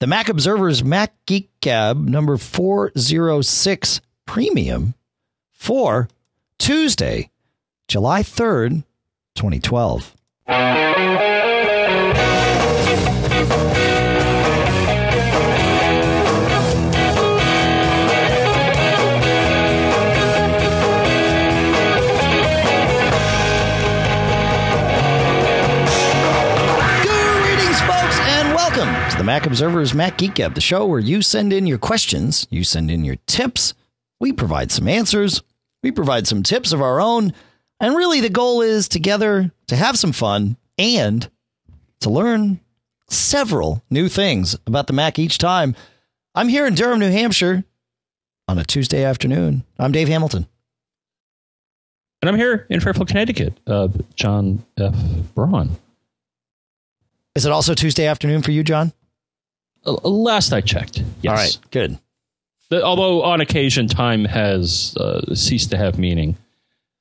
the Mac Observer's Mac Geek Gab number 406 Premium for Tuesday, July 3rd, 2012. Mac Observer's Mac Geek Gab, the show where you send in your questions, you send in your tips, we provide some answers, we provide some tips of our own, and really the goal is together to have some fun and to learn several new things about the Mac each time. I'm here in Durham, New Hampshire on a Tuesday afternoon. I'm Dave Hamilton. And I'm here in Fairfield, Connecticut. Uh, John F. Braun. Is it also Tuesday afternoon for you, John? Uh, last I checked, yes. All right, good. The- although on occasion time has uh, ceased to have meaning.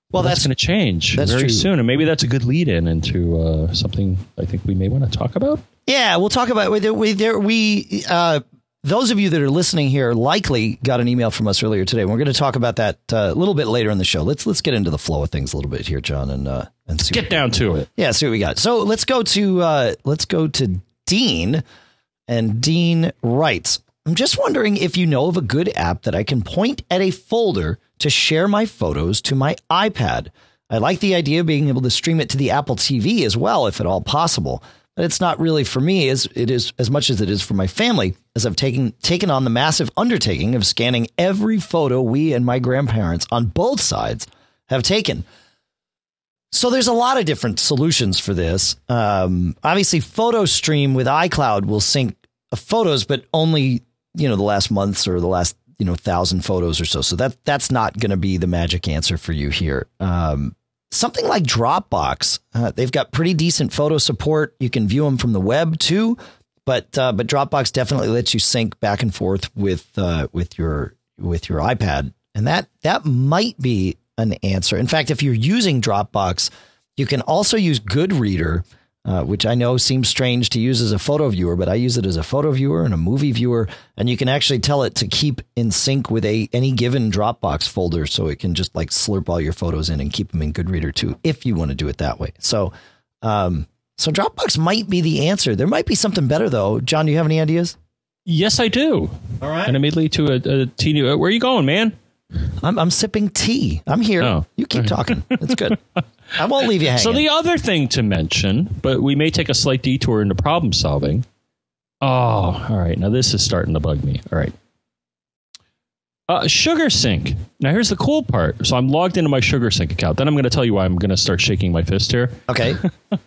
Well, that's, that's going to change very true. soon, and maybe that's a good lead-in into uh, something I think we may want to talk about. Yeah, we'll talk about we we there we uh those of you that are listening here likely got an email from us earlier today. We're going to talk about that uh, a little bit later in the show. Let's let's get into the flow of things a little bit here, John, and uh, and see Get what, down to it. yeah, see what we got. So let's go to uh, let's go to Dean, and Dean writes. I'm just wondering if you know of a good app that I can point at a folder to share my photos to my iPad. I like the idea of being able to stream it to the Apple TV as well, if at all possible. But it's not really for me as it is as much as it is for my family, as I've taken taken on the massive undertaking of scanning every photo we and my grandparents on both sides have taken. So there's a lot of different solutions for this. Um, obviously, PhotoStream with iCloud will sync photos, but only you know the last months or the last you know thousand photos or so. So that that's not going to be the magic answer for you here. Um, something like Dropbox, uh, they've got pretty decent photo support. You can view them from the web too, but uh, but Dropbox definitely lets you sync back and forth with uh, with your with your iPad, and that that might be an answer. In fact, if you're using Dropbox, you can also use Goodreader, uh, which I know seems strange to use as a photo viewer, but I use it as a photo viewer and a movie viewer, and you can actually tell it to keep in sync with a any given Dropbox folder, so it can just like slurp all your photos in and keep them in Goodreader too, if you want to do it that way. So, um, so Dropbox might be the answer. There might be something better though. John, do you have any ideas? Yes, I do. All right. And immediately to a, a teeny. uh, Where are you going, man? I'm I'm sipping tea. I'm here. Oh. You keep talking. It's good. I won't leave you hanging. So the other thing to mention, but we may take a slight detour into problem solving. Oh, all right. Now this is starting to bug me. All right. Uh, SugarSync. Now here's the cool part. So I'm logged into my SugarSync account. Then I'm going to tell you why I'm going to start shaking my fist here. okay.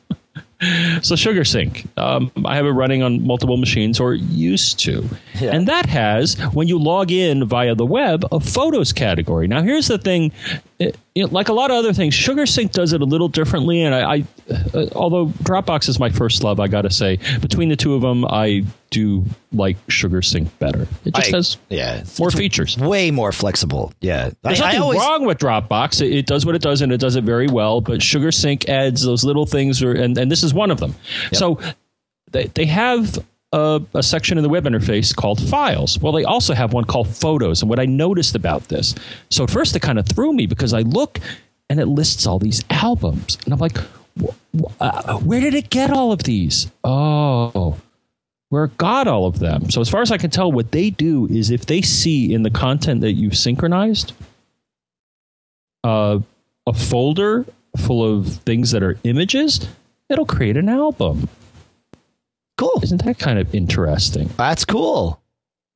So SugarSync, um, I have it running on multiple machines, or used to, Yeah. and that has when you log in via the web a photos category. Now here's the thing, it, you know, like a lot of other things, SugarSync does it a little differently, and I, I uh, although Dropbox is my first love, I got to say between the two of them, I do like SugarSync better. It just I- has yeah. more features. Way more flexible. Yeah. There's I, I nothing always, wrong with Dropbox. It, it does what it does, and it does it very well. But SugarSync adds those little things, or, and, and this is one of them. So they, they have a, a section in the web interface called Files. Well, they also have one called Photos. And what I noticed about this, so at first it kind of threw me because I look and it lists all these albums, and I'm like, uh, where did it get all of these? Oh where it got all of them. So as far as I can tell, what they do is if they see in the content that you've synchronized uh, a folder full of things that are images, it'll create an album. Cool. Isn't that kind of interesting? That's cool.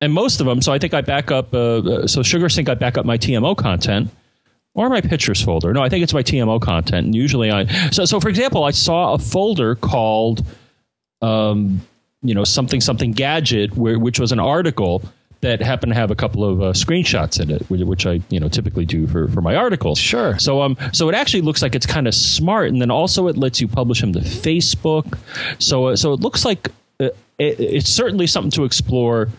And most of them, so I think I back up, uh, uh, so SugarSync, I back up my TMO content or my pictures folder. No, I think it's my TMO content. And usually I, so, so for example, I saw a folder called, um, you know, something, something gadget, where, which was an article that happened to have a couple of uh, screenshots in it, which, I, you know, typically do for, for my articles. Sure. So, um, so it actually looks like it's kind of smart, and then also it lets you publish them to Facebook. So, uh, so it looks like uh, it, it's certainly something to explore.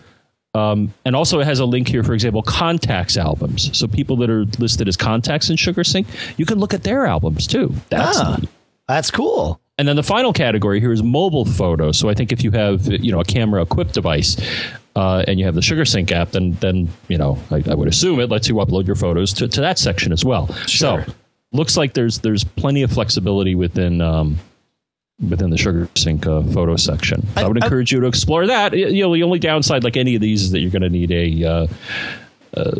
Um, and also, it has a link here, for example, contacts albums. So people that are listed as contacts in SugarSync, you can look at their albums too. That's Ah, that's cool. And then the final category here is mobile photos. So I think if you have you know a camera equipped device uh, and you have the SugarSync app, then then you know I, I, would assume it lets you upload your photos to, to that section as well. Sure. So looks like there's there's plenty of flexibility within. Um, within the SugarSync uh, photo section, I, I would encourage I, you to explore that. You know, the only downside, like any of these, is that you're going to need a uh, uh,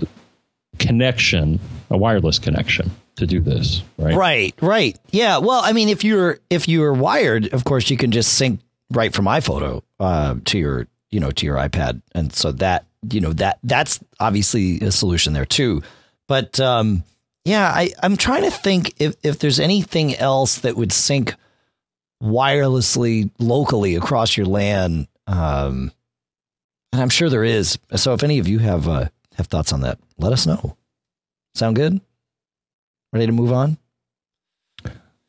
connection, a wireless connection to do this, right? Right, right. Yeah. Well, I mean, if you're if you're wired, of course, you can just sync right from iPhoto uh, to your you know to your iPad, and so that you know that that's obviously a solution there too. But um, yeah, I I'm trying to think if if there's anything else that would sync wirelessly locally across your LAN. Um, and I'm sure there is. So if any of you have uh, have thoughts on that, let us know. Sound good? Ready to move on?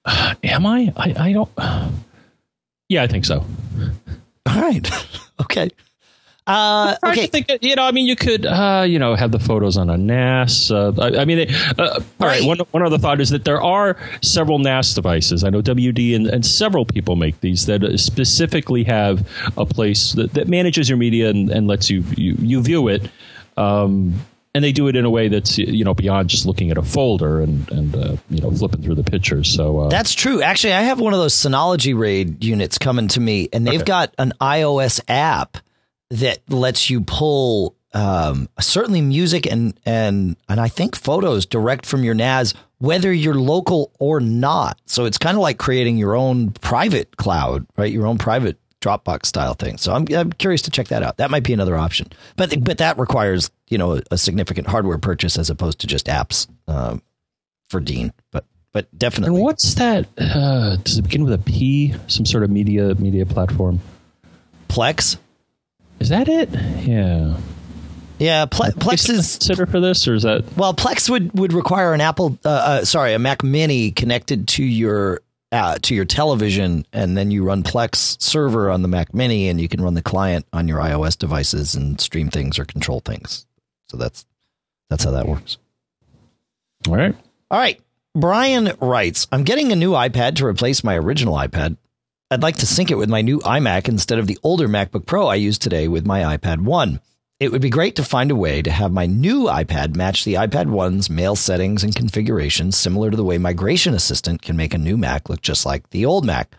Uh, am I? I? I don't. Yeah, I think so. All right. okay. Uh, okay. think, you know, I mean, you could, uh, you know, have the photos on a NAS. Uh, I, I, mean, uh, all right. right. One, one other thought is that there are several NAS devices. I know WD and, and several people make these that specifically have a place that, that manages your media and, and lets you, you, you view it. Um, and they do it in a way that's you know beyond just looking at a folder and and uh, you know flipping through the pictures. So uh, that's true. Actually, I have one of those Synology RAID units coming to me, and they've okay. got an iOS app that lets you pull um, certainly music and and and I think photos direct from your NAS, whether you're local or not. So it's kind of like creating your own private cloud, right? Your own private Dropbox style thing. So I'm, I'm curious to check that out. That might be another option, but but that requires you know a, a significant hardware purchase as opposed to just apps um, for Dean. But but definitely. And what's that? Uh, does it begin with a P? Some sort of media media platform? Plex. Is that it? Yeah. Yeah, Ple- Plex is consider for this, or is that well? Plex would would require an Apple, uh, uh, sorry, a Mac Mini connected to your uh, to your television, and then you run Plex server on the Mac Mini, and you can run the client on your iOS devices and stream things or control things. So that's that's how that works. All right. All right. Brian writes, I'm getting a new iPad to replace my original iPad. I'd like to sync it with my new iMac instead of the older MacBook Pro I use today with my iPad 1. It would be great to find a way to have my new iPad match the iPad 1's mail settings and configurations similar to the way Migration Assistant can make a new Mac look just like the old Mac.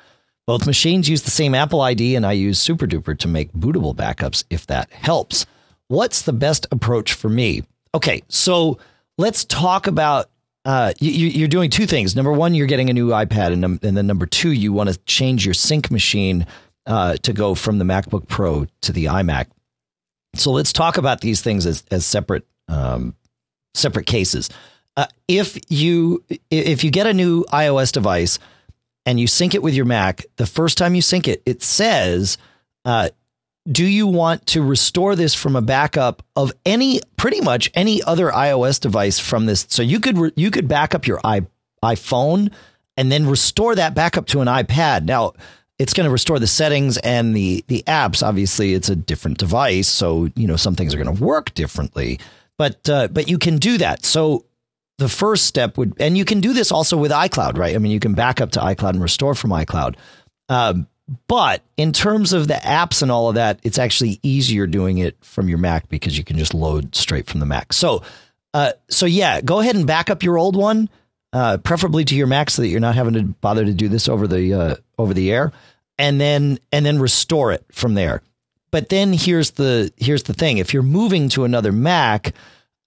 Both machines use the same Apple ID, and I use SuperDuper to make bootable backups if that helps. What's the best approach for me? Okay, so let's talk about. Uh, you, are doing two things. Number one, you're getting a new iPad, and, and then number two, you want to change your sync machine uh, to go from the MacBook Pro to the iMac. So let's talk about these things as, as separate um, separate cases. Uh, if you if you get a new iOS device and you sync it with your Mac, the first time you sync it, it says, uh, "Do you want to restore this from a backup of any pretty much any other iOS device from this?" So you could re- you could back up your i iPhone and then restore that backup to an iPad. Now it's going to restore the settings and the the apps. Obviously, it's a different device, so you know some things are going to work differently. But uh, but you can do that. So the first step would, and you can do this also with iCloud, right? I mean, you can back up to iCloud and restore from iCloud. Um, but in terms of the apps and all of that, it's actually easier doing it from your Mac because you can just load straight from the Mac. So, uh, so yeah, go ahead and back up your old one, uh, preferably to your Mac, so that you're not having to bother to do this over the uh, over the air and then and then restore it from there. But then here's the here's the thing: if you're moving to another Mac,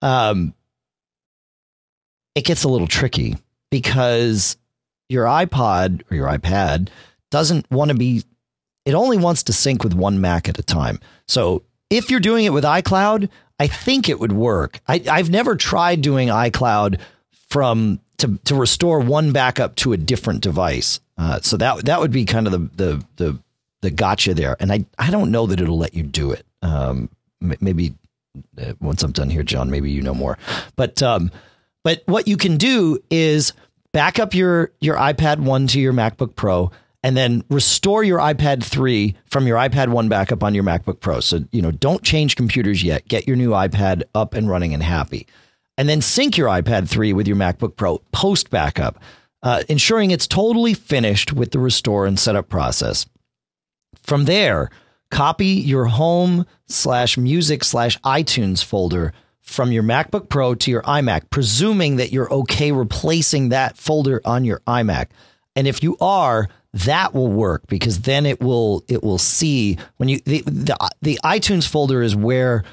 um, it gets a little tricky because your iPod or your iPad doesn't want to be. It only wants to sync with one Mac at a time. So if you're doing it with iCloud, I think it would work. I, I've never tried doing iCloud from to to restore one backup to a different device. Uh, so that that would be kind of the the the the gotcha there, and I I don't know that it'll let you do it. Um, maybe uh, once I'm done here, John, maybe you know more. But um, but what you can do is back up your your iPad one to your MacBook Pro, and then restore your iPad 3 from your iPad 1 backup on your MacBook Pro. So, you know, don't change computers yet. Get your new iPad up and running and happy. And then sync your iPad 3 with your MacBook Pro post backup. uh, ensuring it's totally finished with the restore and setup process. From there, copy your home slash music slash iTunes folder from your MacBook Pro to your iMac, presuming that you're okay replacing that folder on your iMac. And if you are, that will work because then it will it will see when you the the, the iTunes folder is where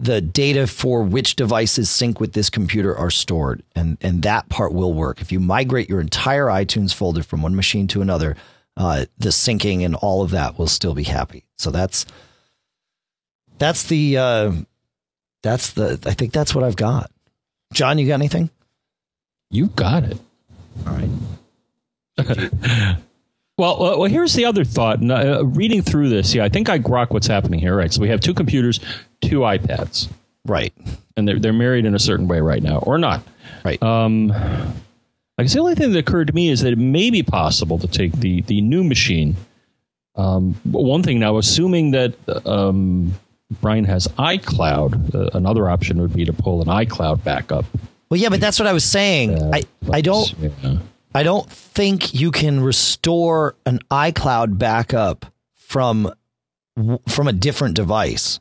the data for which devices sync with this computer are stored. And and that part will work. If you migrate your entire itunes folder from one machine to another uh, the syncing and all of that will still be happy. So that's that's the uh, that's the i think that's what i've got. John you got anything? You got it. All right Well, uh, well, here's the other thought. Uh, reading through this, yeah, I think I grok what's happening here. Right, so we have two computers, two iPads, right, and they're they're married in a certain way right now, or not, right. Um, I guess the only thing that occurred to me is that it may be possible to take the the new machine. Um, one thing now, assuming that um, Brian has iCloud, uh, another option would be to pull an iCloud backup. Well, yeah, but that's what I was saying. Uh, I I don't. Yeah. I don't think you can restore an iCloud backup from from a different device.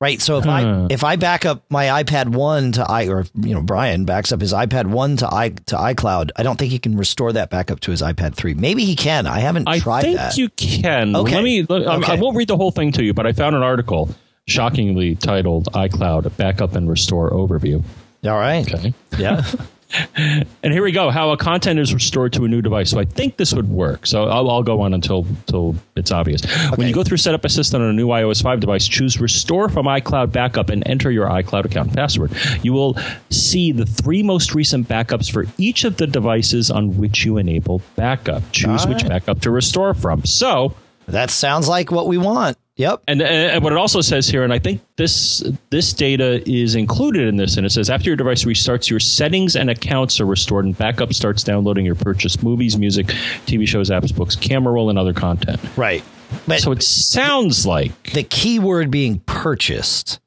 Right. So if. I hmm. if I back up my iPad one to i or you know Brian backs up his iPad one to i to iCloud, I don't think he can restore that back up to his iPad three. Maybe he can. I haven't I tried I think that. you can. Okay. Let me. Let, okay. I won't read the whole thing to you, but I found an article shockingly titled "iCloud Backup and Restore Overview." All right. Okay. Yeah. and here we go. How a content is restored to a new device. So I think this would work. So I'll, I'll go on until until it's obvious. Okay. When you go through Setup Assistant on a new iOS 5 device, choose Restore from iCloud Backup and enter your iCloud account password. You will see the three most recent backups for each of the devices on which you enable backup. Choose right. which backup to restore from. So that sounds like what we want. Yep. And, and what it also says here, and I think this this data is included in this, and it says after your device restarts, your settings and accounts are restored, and backup starts downloading your purchased movies, music, TV shows, apps, books, camera roll, and other content. Right. But so it sounds like the keyword being purchased,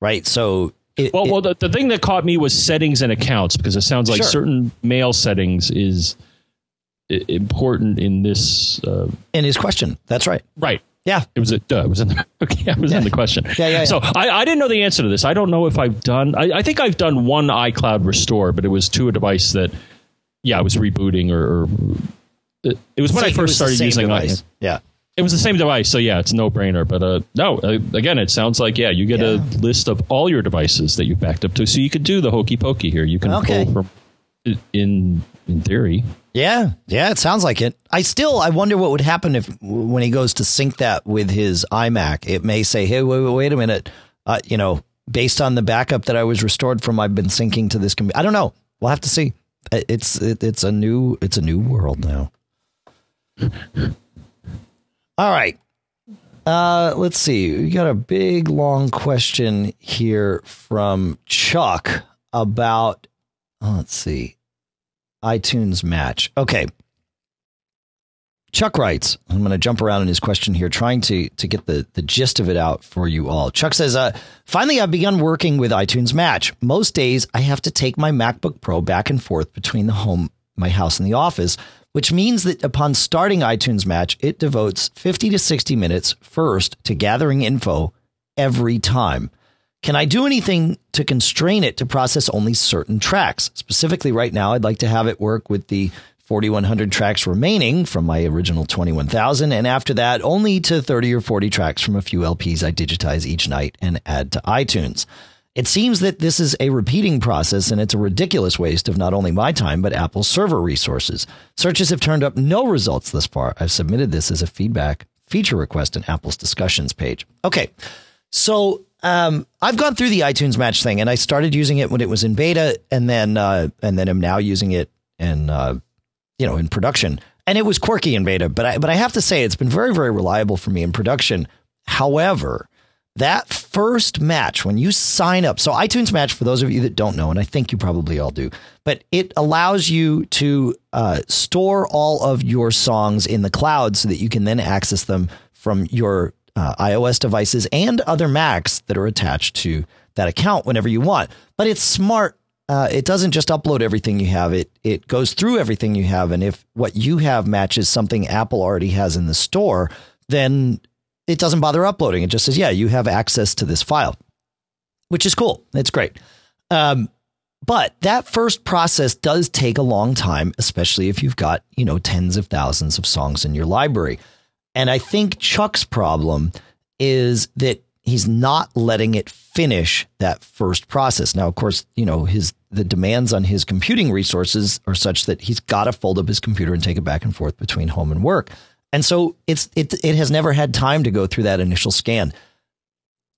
right? So it, well, it, well, the, the thing that caught me was settings and accounts because it sounds like sure. certain mail settings is important in this. Uh, in his question, that's right. Right. Yeah, it was a duh, it was in the okay, it was yeah. in the question. Yeah, yeah. yeah. So I, I didn't know the answer to this. I don't know if I've done. I, I, think I've done one iCloud restore, but it was to a device that, yeah, I was rebooting or, or it, it, was when I first started using device. Yeah, it was the same device, so yeah, it's no brainer. But uh, no, uh, again, it sounds like yeah, you get yeah. a list of all your devices that you've backed up to, so you could do the hokey pokey here. You can okay. pull from in in theory. Yeah, yeah, it sounds like it. I still I wonder what would happen if when he goes to sync that with his iMac, it may say, "Hey, wait, wait, wait a minute," uh, you know, based on the backup that I was restored from, I've been syncing to this. computer." I don't know. We'll have to see. It's it, it's a new it's a new world now. All right. Uh, let's see. We got a big long question here from Chuck about. Oh, let's see iTunes match. Okay. Chuck writes, I'm going to jump around in his question here, trying to, to get the, the gist of it out for you all. Chuck says, uh, finally, I've begun working with iTunes Match. Most days, I have to take my MacBook Pro back and forth between the home, my house, and the office, which means that upon starting iTunes Match, it devotes 50 to 60 minutes first to gathering info every time. Can I do anything to constrain it to process only certain tracks? Specifically, right now, I'd like to have it work with the 4,100 tracks remaining from my original 21,000, and after that, only to 30 or 40 tracks from a few LPs I digitize each night and add to iTunes. It seems that this is a repeating process and it's a ridiculous waste of not only my time, but Apple's server resources. Searches have turned up no results thus far. I've submitted this as a feedback feature request in Apple's discussions page. Okay. So um, I've gone through the iTunes Match thing, and I started using it when it was in beta, and then uh, and then I'm now using it in uh, you know in production. And it was quirky in beta, but I but I have to say it's been very very reliable for me in production. However, that first match when you sign up, so iTunes Match for those of you that don't know, and I think you probably all do, but it allows you to uh, store all of your songs in the cloud so that you can then access them from your uh, iOS devices and other Macs that are attached to that account whenever you want. But it's smart uh, it doesn't just upload everything you have. It it goes through everything you have, and if what you have matches something Apple already has in the store, then it doesn't bother uploading. It just says, "Yeah, you have access to this file," which is cool. It's great. Um, but that first process does take a long time, especially if you've got you know tens of thousands of songs in your library. And I think Chuck's problem is that he's not letting it finish that first process. Now, of course, you know, his the demands on his computing resources are such that he's got to fold up his computer and take it back and forth between home and work. And so it's it it has never had time to go through that initial scan.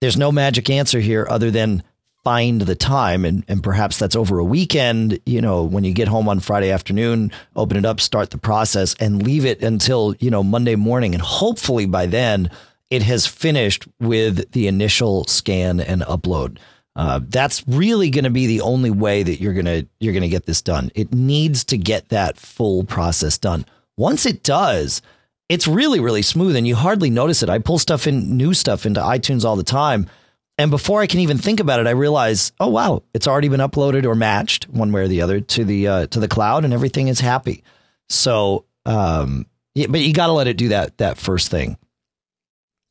There's no magic answer here other than find the time and and perhaps that's over a weekend, you know, when you get home on Friday afternoon, open it up, start the process and leave it until, you know, Monday morning and hopefully by then it has finished with the initial scan and upload. Uh, that's really going to be the only way that you're going to you're going to get this done. It needs to get that full process done. Once it does, it's really really smooth and you hardly notice it. I pull stuff in new stuff into iTunes all the time, and before I can even think about it, I realize, oh wow, it's already been uploaded or matched one way or the other to the uh, to the cloud, and everything is happy. So, um, yeah, but you got to let it do that that first thing.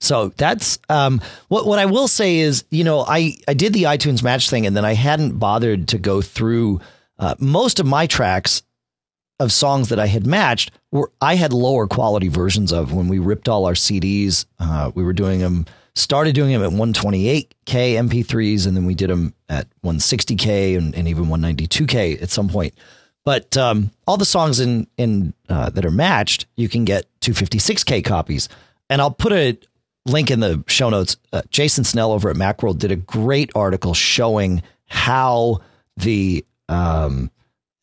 So that's um, what what I will say is, you know, I I did the iTunes match thing, and then I hadn't bothered to go through uh, most of my tracks of songs that I had matched. Were I had lower quality versions of when we ripped all our CDs. Uh, we were doing them, started doing them at 128k MP3s, and then we did them at 160k and, and even 192k at some point. But um, all the songs in in uh, that are matched, you can get 256k copies. And I'll put a, link in the show notes. Uh, Jason Snell over at Macworld did a great article showing how the um,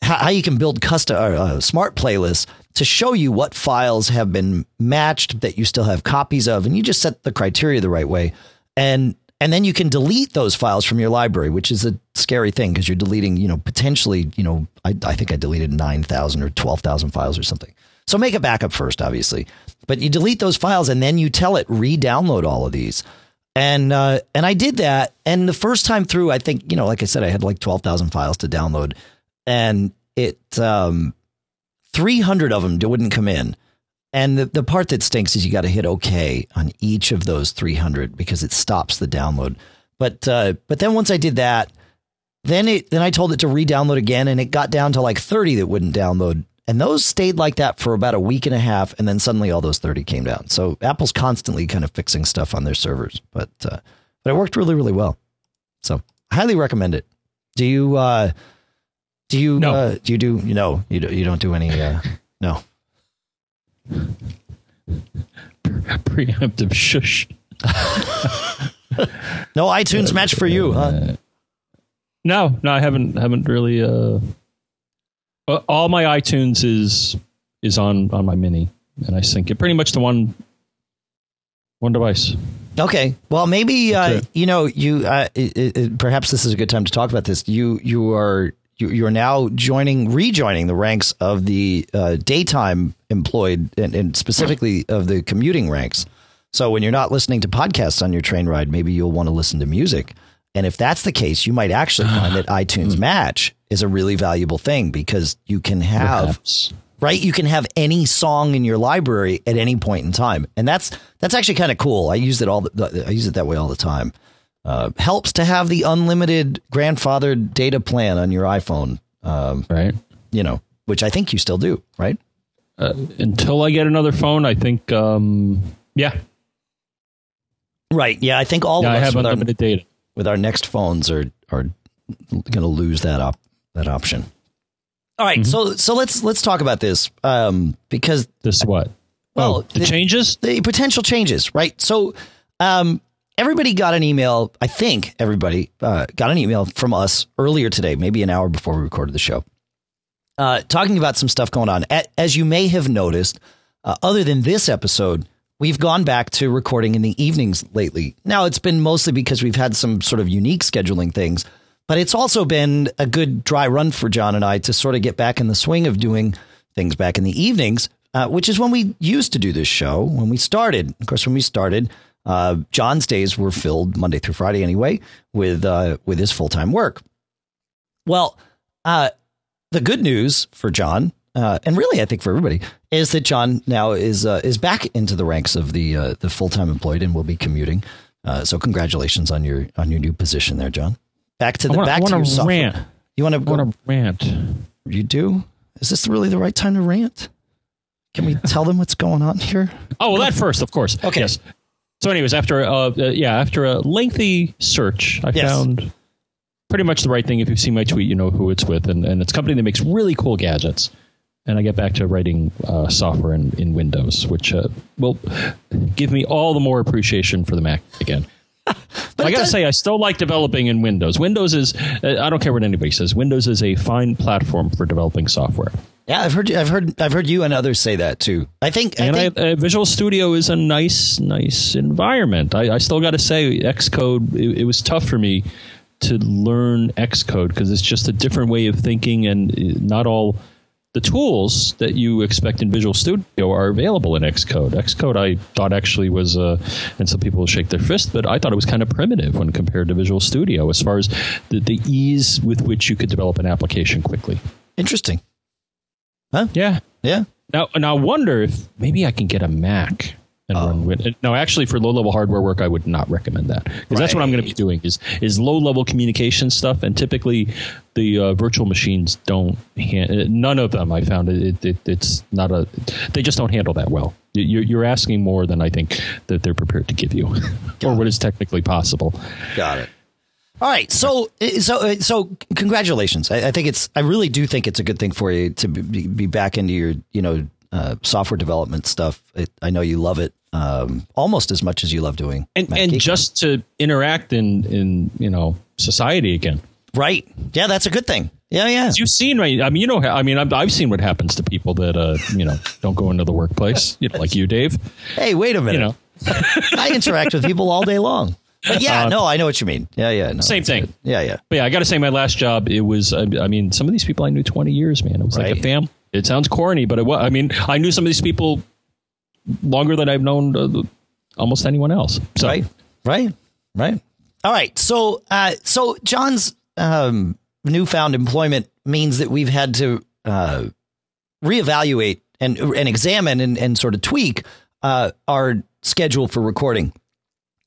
how, you can build custom uh, uh, smart playlists to show you what files have been matched that you still have copies of, and you just set the criteria the right way, and and then you can delete those files from your library, which is a scary thing because you're deleting, you know, potentially, you know, I, I think I deleted nine thousand or twelve thousand files or something. So make a backup first, obviously, but you delete those files and then you tell it re-download all of these. And uh, and I did that, and the first time through, I think you know, like I said, I had like twelve thousand files to download, and it um, three hundred of them wouldn't come in. And the, the part that stinks is you got to hit OK on each of those 300 because it stops the download. But uh, but then once I did that, then it then I told it to re-download again, and it got down to like 30 that wouldn't download. And those stayed like that for about a week and a half, and then suddenly all those 30 came down. So Apple's constantly kind of fixing stuff on their servers, but uh, but it worked really really well. So highly recommend it. Do you uh, do you No. uh, do you do you know you do, you don't do any uh, no Preemptive shush. no iTunes match for you, huh? No, no, I haven't haven't really. Uh, all my iTunes is is on on my mini, and I sync it pretty much to one one device. Okay. Well, maybe uh, you know you. Uh, it, it, perhaps this is a good time to talk about this. You you are you you are now joining rejoining the ranks of the uh, daytime employed and, and specifically of the commuting ranks. So when you're not listening to podcasts on your train ride, maybe you'll want to listen to music. And if that's the case, you might actually find that iTunes Match is a really valuable thing because you can have Perhaps. right you can have any song in your library at any point in time and that's that's actually kind of cool i use it all the, i use it that way all the time uh, helps to have the unlimited grandfathered data plan on your iphone um, right? you know which i think you still do right Uh, until I get another phone, I think. Um, yeah, right yeah i think all yeah, of us have with our, unlimited data. with our next phones are are going to lose that op- that option all right, so so let's let's talk about this um, because This what? Well, oh, the the- changes. the potential changes, right? So, um, everybody got an email. I think everybody uh, got an email from us earlier today, maybe an hour before we recorded the show, uh, talking about some stuff going on. As you may have noticed, uh, other than this episode, we've gone back to recording in the evenings lately. Now, it's been mostly because we've had some sort of unique scheduling things, but it's also been a good dry run for John and I to sort of get back in the swing of doing things back in the evenings, uh, which is when we used to do this show when we started. Of course, when we started, uh, John's days were filled Monday through Friday anyway with uh, with his full time work. Well, uh, the good news for John, uh, and really I think for everybody, is that John now is uh, is back into the ranks of the uh, the full time employed and will be commuting. Uh, so congratulations on your on your new position there, John. Back to the wanna, back I to your software. rant. You want to want to rant. You do? Is this really the right time to rant? Can we tell them what's going on here? Oh, well, that first, of course. Okay. Yes. So, anyways, after uh, uh, yeah, after a lengthy search, I Yes. found pretty much the right thing. If you've seen my tweet, you know who it's with, and, and it's a company that makes really cool gadgets. And I get back to writing uh, software in, in Windows, which uh, will give me all the more appreciation for the Mac again. But I got to does- say, I still like developing in Windows. Windows is, uh, I don't care what anybody says, Windows is a fine platform for developing software. Yeah, I've heard, I've heard, I've heard you and others say that too. I think, I and think I, uh, Visual Studio is a nice, nice environment. I, I still got to say, Xcode. It, it was tough for me to learn Xcode because it's just a different way of thinking, and uh, not all the tools that you expect in Visual Studio are available in Xcode. Xcode, I thought actually was, uh, and some people shake their fist, but I thought it was kind of primitive when compared to Visual Studio as far as the, the ease with which you could develop an application quickly. interesting. Yeah. Yeah. Now, now I wonder if maybe I can get a Mac and Oh. run with. No, actually, for low level hardware work, I would not recommend that because that's what I'm going to be doing is is low level communication stuff, and typically the uh, virtual machines don't. Han- none of them I found it, it. It's not a. They just don't handle that well. You're, you're asking more than I think that they're prepared to give you, or what is technically possible. Got it. All right, so so so congratulations. I, I think it's I really do think it's a good thing for you to be, be back into your you know uh, software development stuff. It, I know you love it um, almost as much as you love doing And Mac and Geek. just to interact in in you know society again. right. Yeah, that's a good thing. Yeah, yeah. You've seen right? I mean, you know. I mean, I've, I've seen what happens to people that uh, you know don't go into the workplace. You know, like you, Dave. Hey, wait a minute. You know, I interact with people all day long. But yeah, Uh, no, I know what you mean. Yeah, yeah. No, Same thing. good. Yeah, yeah. but yeah, I got to say, my last job, it was. I, I mean, some of these people I knew twenty years, man. It was like a fam. It sounds corny, but it was. I mean, I knew some of these people longer than I've known uh, almost anyone else. So, Right, right, right. All right. So, uh, so John's um, newfound employment means that we've had to uh, reevaluate and and examine and, and sort of tweak uh, our schedule for recording,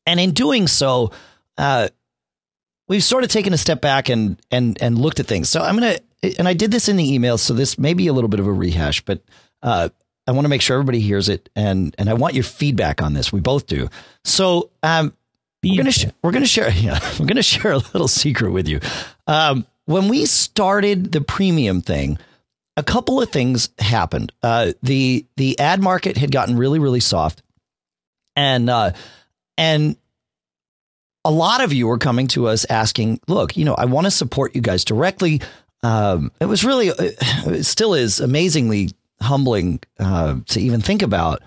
and in doing so, uh, we've sort of taken a step back and and and looked at things. So I'm gonna and I did this in the email, so this may be a little bit of a rehash, but uh, I want to make sure everybody hears it, and and I want your feedback on this. We both do. So um, we're gonna sh- we're gonna share yeah we're gonna share a little secret with you. Um, when we started the premium thing, a couple of things happened. Uh, the the ad market had gotten really really soft, and uh, and a lot of you were coming to us asking, "Look, you know, I want to support you guys directly." Um, it was really, it still is amazingly humbling uh, to even think about.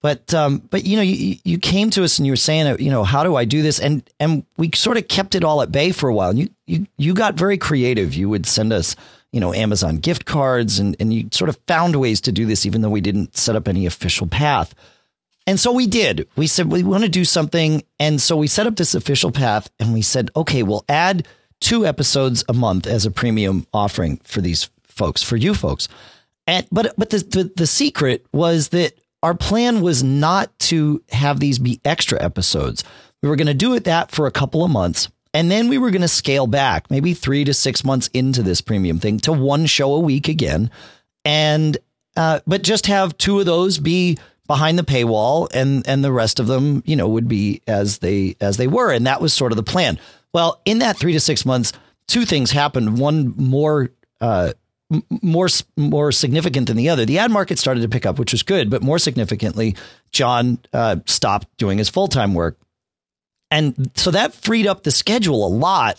But um, but you know, you you came to us and you were saying, you know, how do I do this? And and we sort of kept it all at bay for a while. And you you you got very creative. You would send us, you know, Amazon gift cards, and and you sort of found ways to do this, even though we didn't set up any official path. And so we did. We said we want to do something, and so we set up this official path, and we said, okay, we'll add two episodes a month as a premium offering for these folks, for you folks. And but but the the, the secret was that our plan was not to have these be extra episodes. We were going to do it that for a couple of months. And then we were going to scale back, maybe three to six months into this premium thing, to one show a week again, and uh, but just have two of those be behind the paywall, and and the rest of them, you know, would be as they as they were, and that was sort of the plan. Well, in that three to six months, two things happened. One more uh, more more significant than the other. The ad market started to pick up, which was good, but more significantly, John uh, stopped doing his full time work, and so that freed up the schedule a lot.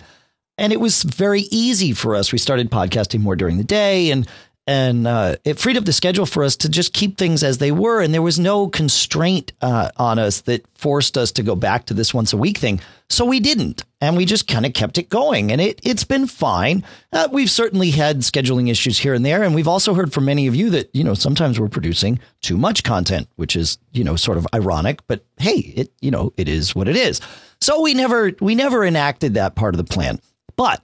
And it was very easy for us. We started podcasting more during the day, and and uh, it freed up the schedule for us to just keep things as they were. And there was no constraint uh, on us that forced us to go back to this once a week thing. So we didn't, and we just kind of kept it going, and it it's been fine. Uh, we've certainly had scheduling issues here and there, and we've also heard from many of you that you know sometimes we're producing too much content, which is you know sort of ironic, but hey, it you know it is what it is. So we never we never enacted that part of the plan, but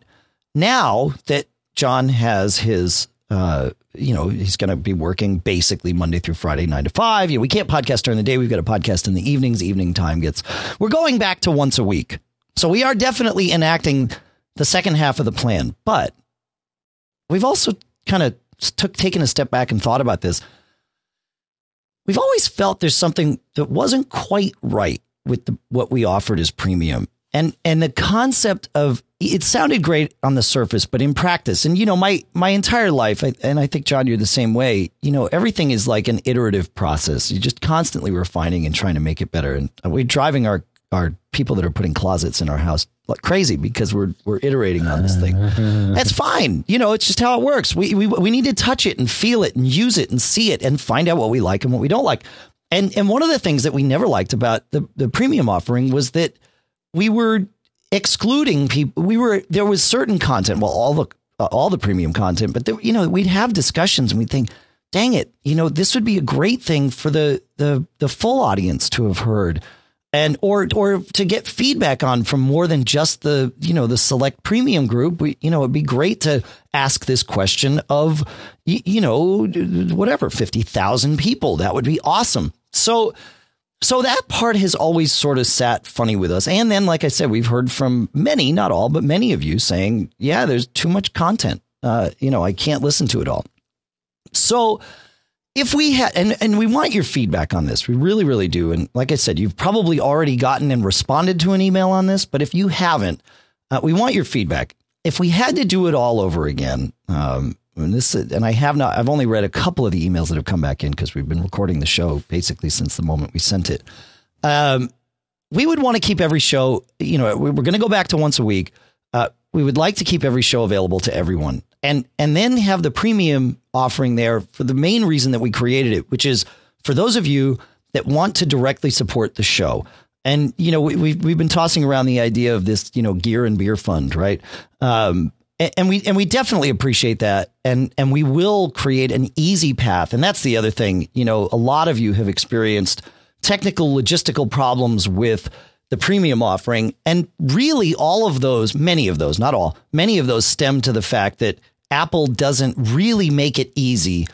now that John has his uh, you know, he's going to be working basically Monday through Friday, nine to five. You know, we can't podcast during the day. We've got a podcast in the evenings. Evening time gets, we're going back to once a week. So we are definitely enacting the second half of the plan, but we've also kind of took, taken a step back and thought about this. We've always felt there's something that wasn't quite right with the, what we offered as premium. And, and the concept of it sounded great on the surface, but in practice, and you know, my my entire life, and I think John, you're the same way. You know, everything is like an iterative process. You're just constantly refining and trying to make it better. And we're driving our our people that are putting closets in our house like crazy because we're we're iterating on this thing. That's fine. You know, it's just how it works. We we we need to touch it and feel it and use it and see it and find out what we like and what we don't like. And and one of the things that we never liked about the the premium offering was that we were excluding people. We were there was certain content, well, all the uh, all the premium content, but there, you know, we'd have discussions and we'd think, dang it, you know, this would be a great thing for the the the full audience to have heard. And or or to get feedback on from more than just the you know the select premium group, we, you know it'd be great to ask this question of you, you know whatever fifty thousand people. That would be awesome. So so that part has always sort of sat funny with us. And then, like I said, we've heard from many, not all, but many of you saying, yeah, there's too much content. Uh, you know, I can't listen to it all. So if we had, and, and we want your feedback on this, we really, really do. And like I said, you've probably already gotten and responded to an email on this, but if you haven't, uh, we want your feedback. If we had to do it all over again, um, and this and I have not I've only read a couple of the emails that have come back in because we've been recording the show basically since the moment we sent it. Um, we would want to keep every show, you know, we're going to go back to once a week. Uh, we would like to keep every show available to everyone and and then have the premium offering there for the main reason that we created it, which is for those of you that want to directly support the show. And you know, we, we've we've been tossing around the idea of this, you know, gear and beer fund, right? Um, and we and we definitely appreciate that. And and we will create an easy path. And that's the other thing. You know a lot of you have experienced technical logistical problems with the premium offering. And really all of those many of those not all many of those stem to the fact that Apple doesn't really make it easy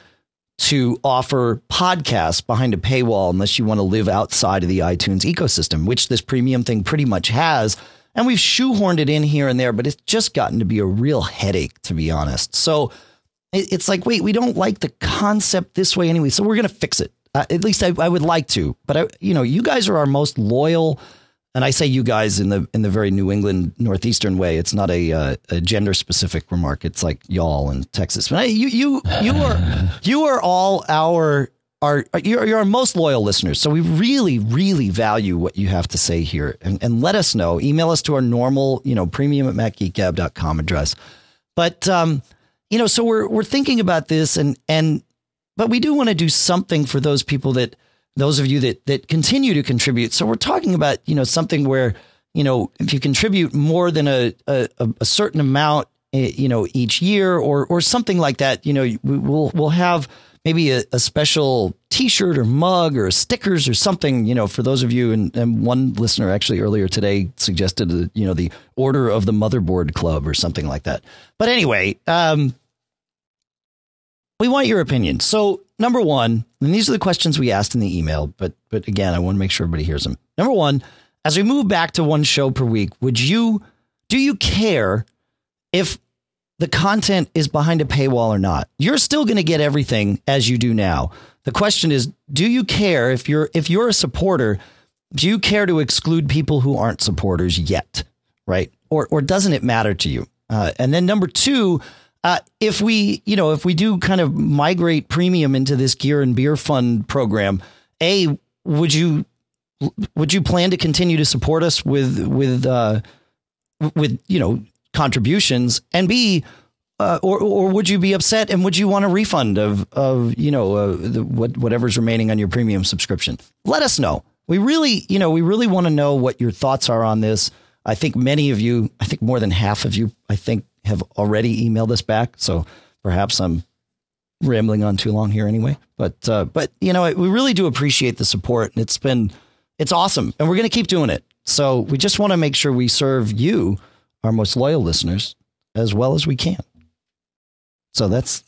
to offer podcasts behind a paywall unless you want to live outside of the iTunes ecosystem which this premium thing pretty much has and we've shoehorned it in here and there, but it's just gotten to be a real headache, to be honest. So it's like, wait, we don't like the concept this way anyway. So we're going to fix it. Uh, at least I, I, would like to. But I, you know, you guys are our most loyal. And I say you guys in the in the very New England northeastern way. It's not a, uh, a gender specific remark. It's like y'all in Texas. But you you you are you are all our are you're, you're our most loyal listeners. So we really, really value what you have to say here and, and let us know. Email us to our normal, you know, premium at macgeekgab.com address. But, um, you know, so we're, we're thinking about this and, and, but we do want to do something for those people that, those of you that, that continue to contribute. So we're talking about, you know, something where, you know, if you contribute more than a, a, a certain amount, eh, you know, each year or, or something like that, you know, we'll, we'll have, maybe a, a, special t-shirt or mug or stickers or something, you know, for those of you and, and one listener actually earlier today suggested, uh, you know, the order of the motherboard club or something like that. But anyway, um, we want your opinion. So number one, and these are the questions we asked in the email, but, but again, I want to make sure everybody hears them. Number one, as we move back to one show per week, would you, do you care if the content is behind a paywall or not. You're still going to get everything as you do now. The question is, do you care if you're if you're a supporter, do you care to exclude people who aren't supporters yet, right? Or or doesn't it matter to you? Uh, and then number two, uh, if we you know if we do kind of migrate premium into this gear and beer fund program, a would you would you plan to continue to support us with with uh, with you know contributions, and B, uh, or or would you be upset and would you want a refund of of you know uh, the, what whatever's remaining on your premium subscription? Let us know. We really you know we really want to know what your thoughts are on this. I think many of you, I think more than half of you, I think have already emailed us back. So perhaps I'm rambling on too long here anyway. But uh, but you know we really do appreciate the support. And it's been it's awesome, and we're going to keep doing it. So we just want to make sure we serve you our most loyal listeners as well as we can. So that's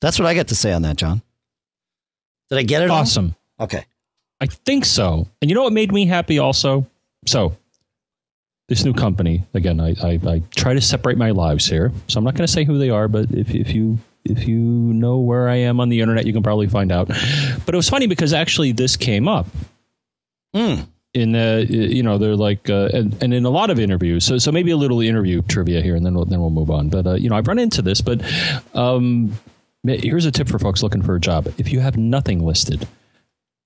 that's what I got to say on that, John. Did I get it? all? Awesome. Okay. I think so. And you know what made me happy also? So, this new company, again, I, I, I try to separate my lives here. So I'm not going to say who they are, but if, if you if you know where I am on the internet, you can probably find out. But it was funny because actually this came up Mm. In uh, you know they're like uh, and, and in a lot of interviews. So so maybe a little interview trivia here and then we'll, then we'll move on. But uh, you know I've run into this but um, here's a tip for folks looking for a job. If you have nothing listed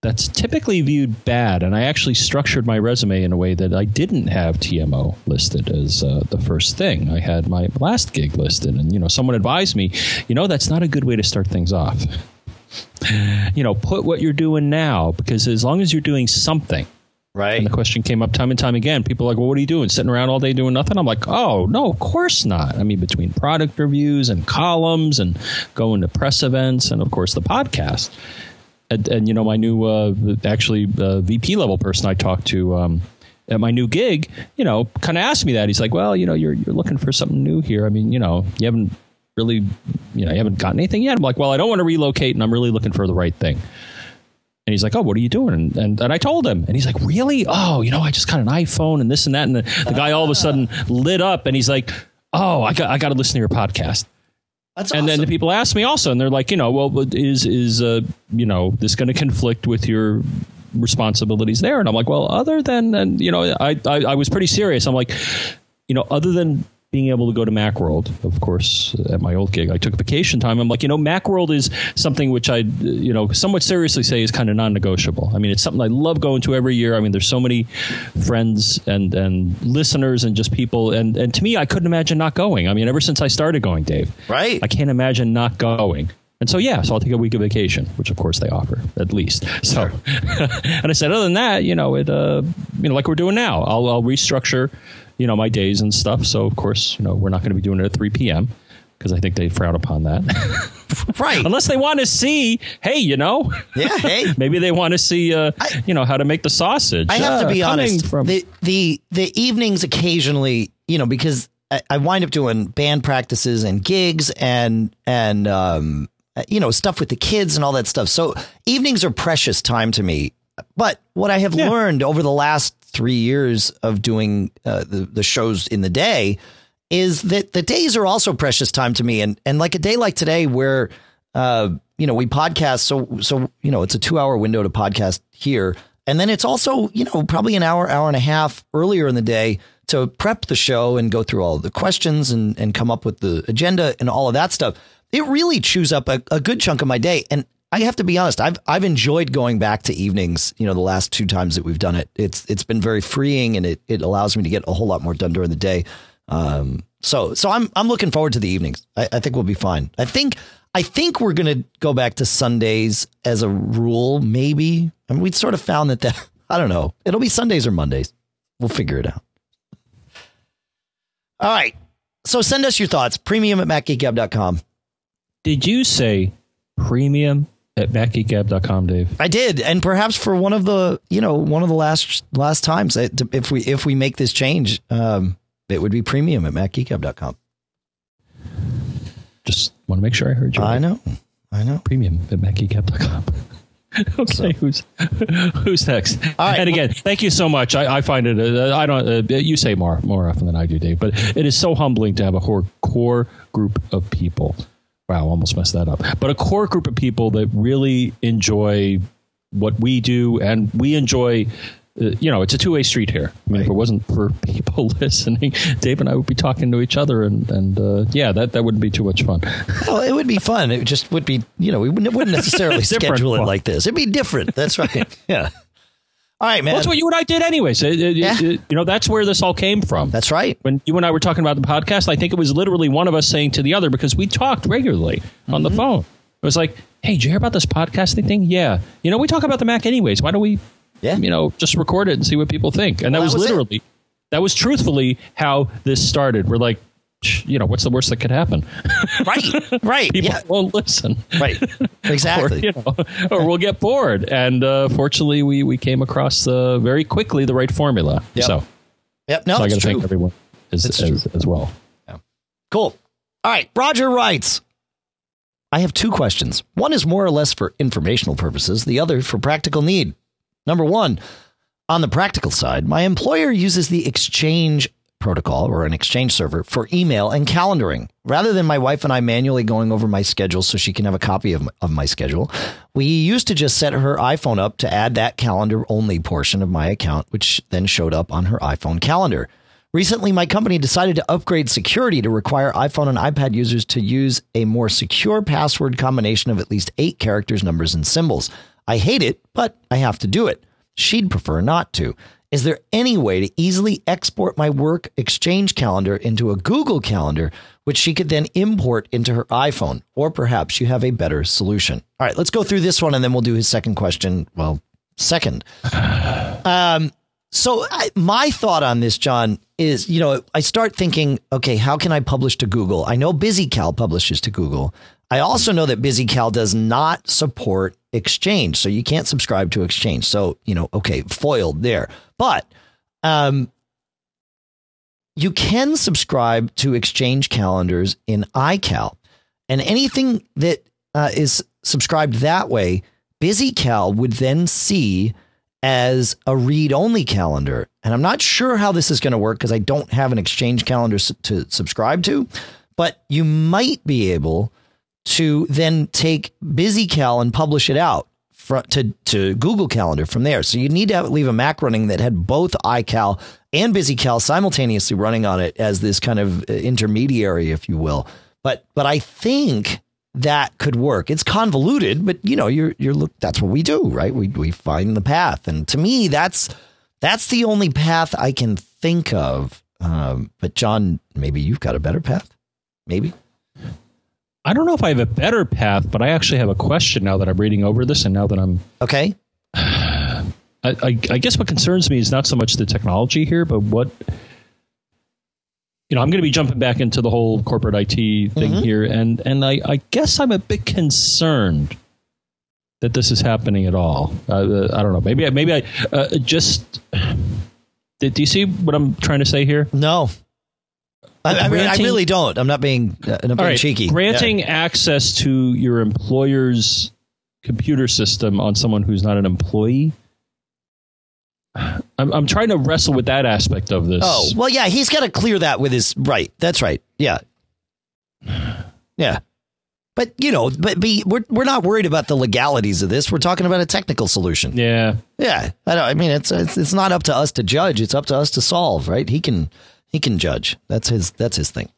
that's typically viewed bad. And I actually structured my resume in a way that I didn't have TMO listed as uh, the first thing. I had my last gig listed and you know someone advised me you know that's not a good way to start things off. You know put what you're doing now because as long as you're doing something Right. and the question came up time and time again. People are like, well, what are you doing? Sitting around all day doing nothing? I'm like, oh, no, of course not. I mean, between product reviews and columns and going to press events and, of course, the podcast. And, and you know, my new, uh, actually, uh, VP level person I talked to um, at my new gig, you know, kind of asked me that. He's like, well, you know, you're, you're looking for something new here. I mean, you know, you haven't really, you know, you haven't gotten anything yet. I'm like, well, I don't want to relocate and I'm really looking for the right thing. And he's like, "Oh, what are you doing?" And, and and I told him, and he's like, "Really? Oh, you know, I just got an iPhone and this and that." And the, the guy all of a sudden lit up, and he's like, "Oh, I got I got to listen to your podcast." That's And then the people ask me also, and they're like, you know, well, is is uh, you know this going to conflict with your responsibilities there? And I'm like, well, other than and you know, I, I I was pretty serious. I'm like, you know, other than being able to go to Macworld, of course, at my old gig, I took vacation time. I'm like, you know, Macworld is something which I, you know, somewhat seriously say is kind of non-negotiable. I mean, it's something I love going to every year. I mean, there's so many friends and and listeners and just people, and and to me, I couldn't imagine not going. I mean, ever since I started going, Dave, right. I can't imagine not going. And so, yeah, so I'll take a week of vacation, which of course they offer at least. So, and I said, other than that, you know, it, uh, you know, like we're doing now, I'll, I'll restructure, you know, my days and stuff. So, of course, you know, we're not going to be doing it at 3 p.m. because I think they frown upon that. right. Unless they want to see, hey, you know, Yeah. Hey. maybe they want to see, uh, I- you know, how to make the sausage. I have to Uh, be honest. From, the the the evenings occasionally, you know, because I, I wind up doing band practices and gigs and and um you know stuff with the kids and all that stuff. So evenings are precious time to me. But what I have Yeah. learned over the last three years of doing uh, the the shows in the day is that the days are also precious time to me. And and like a day like today where uh, you know, we podcast so so you know, it's a two hour window to podcast here. And then it's also, you know, probably an hour, hour and a half earlier in the day to prep the show and go through all the questions and, and come up with the agenda and all of that stuff. It really chews up a, a good chunk of my day. And I have to be honest, I've I've enjoyed going back to evenings, you know, the last two times that we've done it. It's it's been very freeing and it, it allows me to get a whole lot more done during the day. Um, so so I'm I'm looking forward to the evenings. I, I think we'll be fine. I think I think we're gonna go back to Sundays as a rule, maybe. I mean, we sort of found that that I don't know. It'll be Sundays or Mondays. We'll figure it out. All right. So send us your thoughts. Premium at macgeekgab.com. did you say premium at macgeekgab.com, Dave? I did, and perhaps for one of the you know one of the last last times, if we if we make this change, um, it would be premium at macgeekgab.com. Just want to make sure I heard you. I know, I know. premium at macgeekgab.com. okay, who's who's next? Right. And again, thank you so much. I, I find it. Uh, I don't. Uh, you say more more often than I do, Dave. But it is so humbling to have a core, core group of people. Wow, almost messed that up. But a core group of people that really enjoy what we do, and we enjoy. Uh, you know, it's a two way street here. I mean, if it wasn't for people listening, Dave and I would be talking to each other, and and uh, yeah, that that wouldn't be too much fun. Well, it would be fun. It just would be, you know, we wouldn't, wouldn't necessarily schedule it fun. like this. It'd be different. That's right. yeah. All right, man. Well, that's what you and I did, anyways. It- uh, it- uh, Yeah. it- you know, that's where this all came from. That's right. when you and I were talking about the podcast, I think it was literally one of us saying to the other because we talked regularly on Mm-hmm. the phone. It was like, "Hey, did you hear about this podcasting thing? Yeah, you know, we talk about the Mac anyways. Why don't we, Yeah. you know, just record it and see what people think?" And Well, that was that was it. literally, that was truthfully how this started. We're like, "Psh, you know, what's the worst that could happen? Right. Right. People yeah. won't listen. Right. Or, Exactly. you know, or we'll get bored. And uh, fortunately, we, we came across uh, very quickly the right formula. Yep. So, Yep. No, so I got to thank everyone as, as, as well. Cool. All right. Roger writes I have two questions. One is more or less for informational purposes, the other for practical need. Number one, on the practical side, my employer uses the Exchange protocol or an Exchange server for email and calendaring. Rather than my wife and I manually going over my schedule so she can have a copy of my, of my schedule, we used to just set her iPhone up to add that calendar only portion of my account, which then showed up on her iPhone calendar. Recently, my company decided to upgrade security to require iPhone and iPad users to use a more secure password combination of at least eight characters, numbers, and symbols. I hate it, but I have to do it. She'd prefer not to. Is there any way to easily export my work exchange calendar into a Google Calendar, which she could then import into her iPhone? Or perhaps you have a better solution. All right, let's go through this one and then we'll do his second question. Well, second. Um, so I, my thought on this, John, is you know I start thinking, okay, how can I publish to Google? I know BusyCal publishes to Google. I also know that BusyCal does not support Exchange, so you can't subscribe to Exchange. So you know, okay, foiled there. But um, you can subscribe to Exchange calendars in iCal, and anything that uh, is subscribed that way, BusyCal would then see as a read only calendar. And I'm not sure how this is going to work because I don't have an exchange calendar to subscribe to, but you might be able to then take BusyCal and publish it out to, to Google Calendar from there. So you need to have, leave a Mac running that had both iCal and BusyCal simultaneously running on it as this kind of uh, intermediary, if you will. But but I think that could work. It's convoluted, but you know, you're you're look that's what we do, right? We we find the path. And to me, that's that's the only path I can think of. Um, but John, maybe you've got a better path. Maybe. I don't know if I have a better path, but I actually have a question now that I'm reading over this and now that I'm Okay. I, I, I guess what concerns me is not so much the technology here, but what you know, I'm going to be jumping back into the whole corporate IT thing mm-hmm. here, and and I, I guess I'm a bit concerned that this is happening at all. Uh, I don't know. Maybe I, maybe I uh, just. Do you see what I'm trying to say here? No. I, I, mean, I really don't. I'm not being, uh, not being right, cheeky. Granting yeah. access to your employer's computer system on someone who's not an employee I'm, I'm trying to wrestle with that aspect of this. Oh, well, yeah, he's got to clear that with his right. That's right. Yeah. Yeah. But, you know, but be, we're, we're not worried about the legalities of this. We're talking about a technical solution. Yeah. Yeah. I, don't, I mean, it's, it's, it's not up to us to judge. It's up to us to solve, right? He can, he can judge. That's his, that's his thing.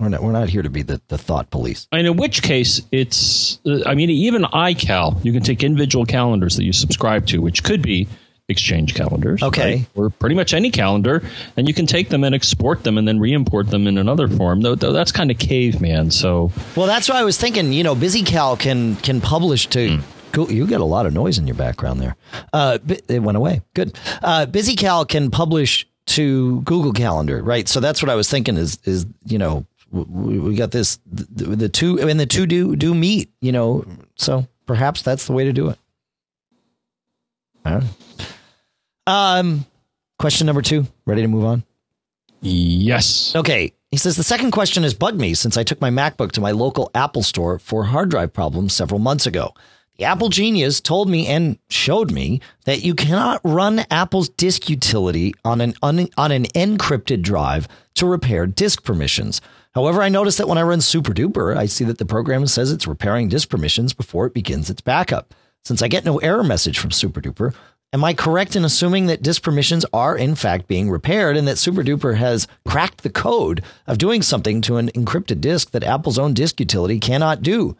We're not, we're not here to be the, the thought police. And in which case, it's, uh, I mean, even iCal, you can take individual calendars that you subscribe to, which could be Exchange calendars. Okay. Right? Or pretty much any calendar, and you can take them and export them and then re-import them in another form. Though, though that's kind of caveman. So. Well, that's why I was thinking. You know, BusyCal can can publish to. Mm. You got a lot of noise in your background there. Uh, it went away. Good. Uh, BusyCal can publish to Google Calendar, right? So that's what I was thinking. Is is you know we, we got this the, the two and the two do do meet. You know, so perhaps that's the way to do it. All right. Um, question number two. Ready to move on? Yes. Okay. He says the second question has bugged me since I took my MacBook to my local Apple store for hard drive problems several months ago. The Apple Genius told me and showed me that you cannot run Apple's disk utility on an un, on an encrypted drive to repair disk permissions. However, I noticed that when I run SuperDuper, I see that the program says it's repairing disk permissions before it begins its backup. Since I get no error message from SuperDuper, Am I correct in assuming that disk permissions are in fact being repaired and that SuperDuper has cracked the code of doing something to an encrypted disk that Apple's own disk utility cannot do?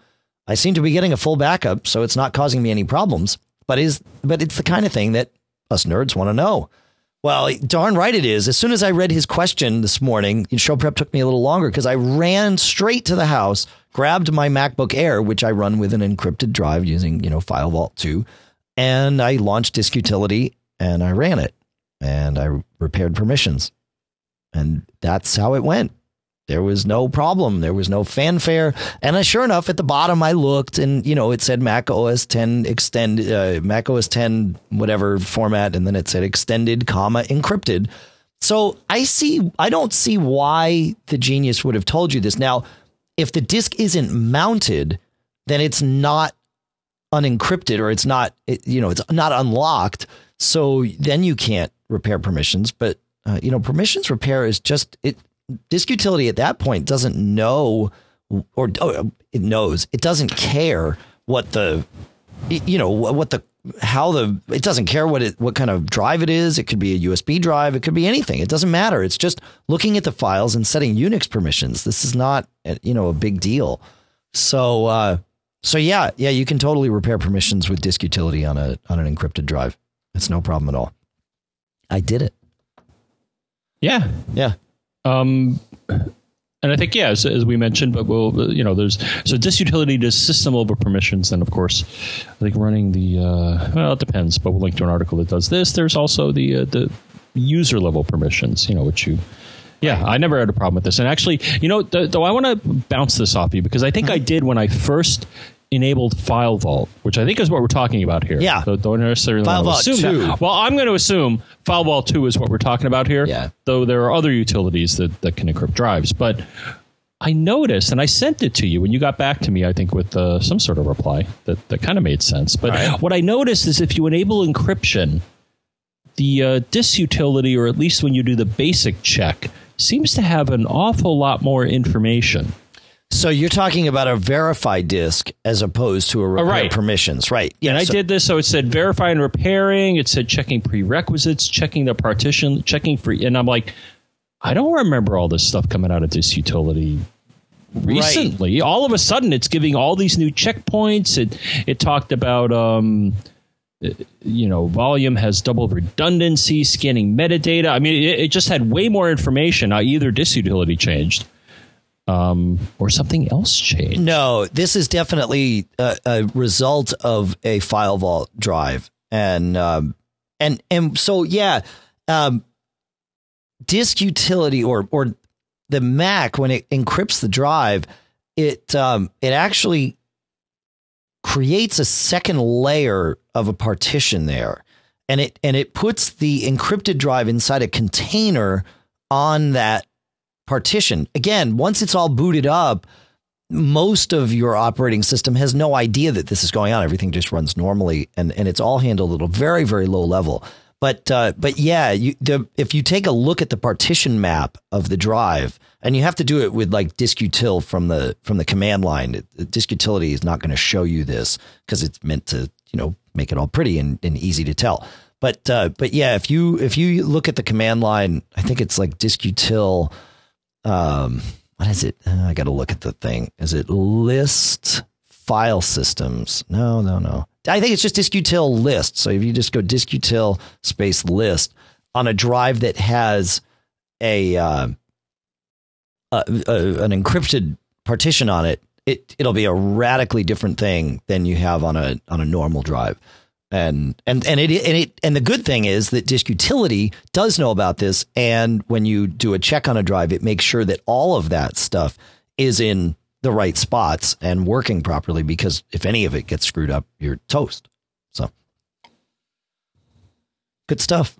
I seem to be getting a full backup, so it's not causing me any problems, but is but it's the kind of thing that us nerds want to know. Well, darn right it is. As soon as I read his question this morning, show prep took me a little longer because I ran straight to the house, grabbed my MacBook Air, which I run with an encrypted drive using, you know, File Vault 2 and I launched Disk Utility and I ran it and I repaired permissions. And that's how it went. There was no problem. There was no fanfare. And uh, sure enough, at the bottom, I looked and, you know, it said Mac OS 10 extend, uh, Mac OS 10, whatever format. And then it said extended, comma, encrypted. So I see, I don't see why the genius would have told you this. Now, if the disk isn't mounted, then it's not unencrypted or it's not you know it's not unlocked. So then you can't repair permissions. But uh, you know permissions repair is just it. Disk utility at that point doesn't know or oh, it knows. It doesn't care what the you know what the how the it doesn't care what it what kind of drive it is. It could be a USB drive. It could be anything. It doesn't matter. It's just looking at the files and setting Unix permissions. This is not you know a big deal. So uh so yeah yeah you can totally repair permissions with disk utility on a on an encrypted drive. It's no problem at all. I did it. Yeah. Yeah um and I think yeah, as, as, we mentioned, but we'll you know there's so disk utility does system level permissions. Then of course, I think running the uh, well it depends, but we'll link to an article that does this. There's also the uh, the user level permissions, you know, which you. Yeah, I never had a problem with this. And actually, you know, though I want to bounce this off you because I think I did when I first enabled File Vault, which I think is what we're talking about here. Yeah. So don't necessarily File Vault assume 2. That. Well, I'm going to assume File Vault 2 is what we're talking about here. Yeah. Though there are other utilities that, that can encrypt drives. But I noticed, and I sent it to you when you got back to me, I think, with uh, some sort of reply that, that kind of made sense. But right. what I noticed is if you enable encryption, the uh, disk utility, or at least when you do the basic check, seems to have an awful lot more information. So you're talking about a verified disk as opposed to a repair right. permissions, right? Yeah, and so- I did this. So it said verify and repairing. It said checking prerequisites, checking the partition, checking free. And I'm like, I don't remember all this stuff coming out of this utility recently. Right. All of a sudden, it's giving all these new checkpoints. It it talked about. Um, you know, volume has double redundancy, scanning metadata. I mean, it, it just had way more information. Either disk utility changed um, or something else changed? No, this is definitely a, a result of a file vault drive, and um, and and so yeah, um, disk utility or or the Mac when it encrypts the drive, it um, it actually creates a second layer of a partition there, and it and it puts the encrypted drive inside a container on that partition. Again, once it's all booted up, most of your operating system has no idea that this is going on. Everything just runs normally, and, and it's all handled at a very very low level. But uh, but yeah, you, the, if you take a look at the partition map of the drive, and you have to do it with like diskutil from the from the command line. It, diskutility is not going to show you this because it's meant to you know make it all pretty and, and easy to tell. But uh, but yeah, if you if you look at the command line, I think it's like diskutil um, what is it? Uh, I got to look at the thing. Is it list file systems? No, no, no. I think it's just diskutil list. So if you just go diskutil space list on a drive that has a, uh, a, a, an encrypted partition on it, it it'll be a radically different thing than you have on a on a normal drive and and and it and it and the good thing is that disk utility does know about this. And when you do a check on a drive it makes sure that all of that stuff is in the right spots and working properly because if any of it gets screwed up you're toast. So good stuff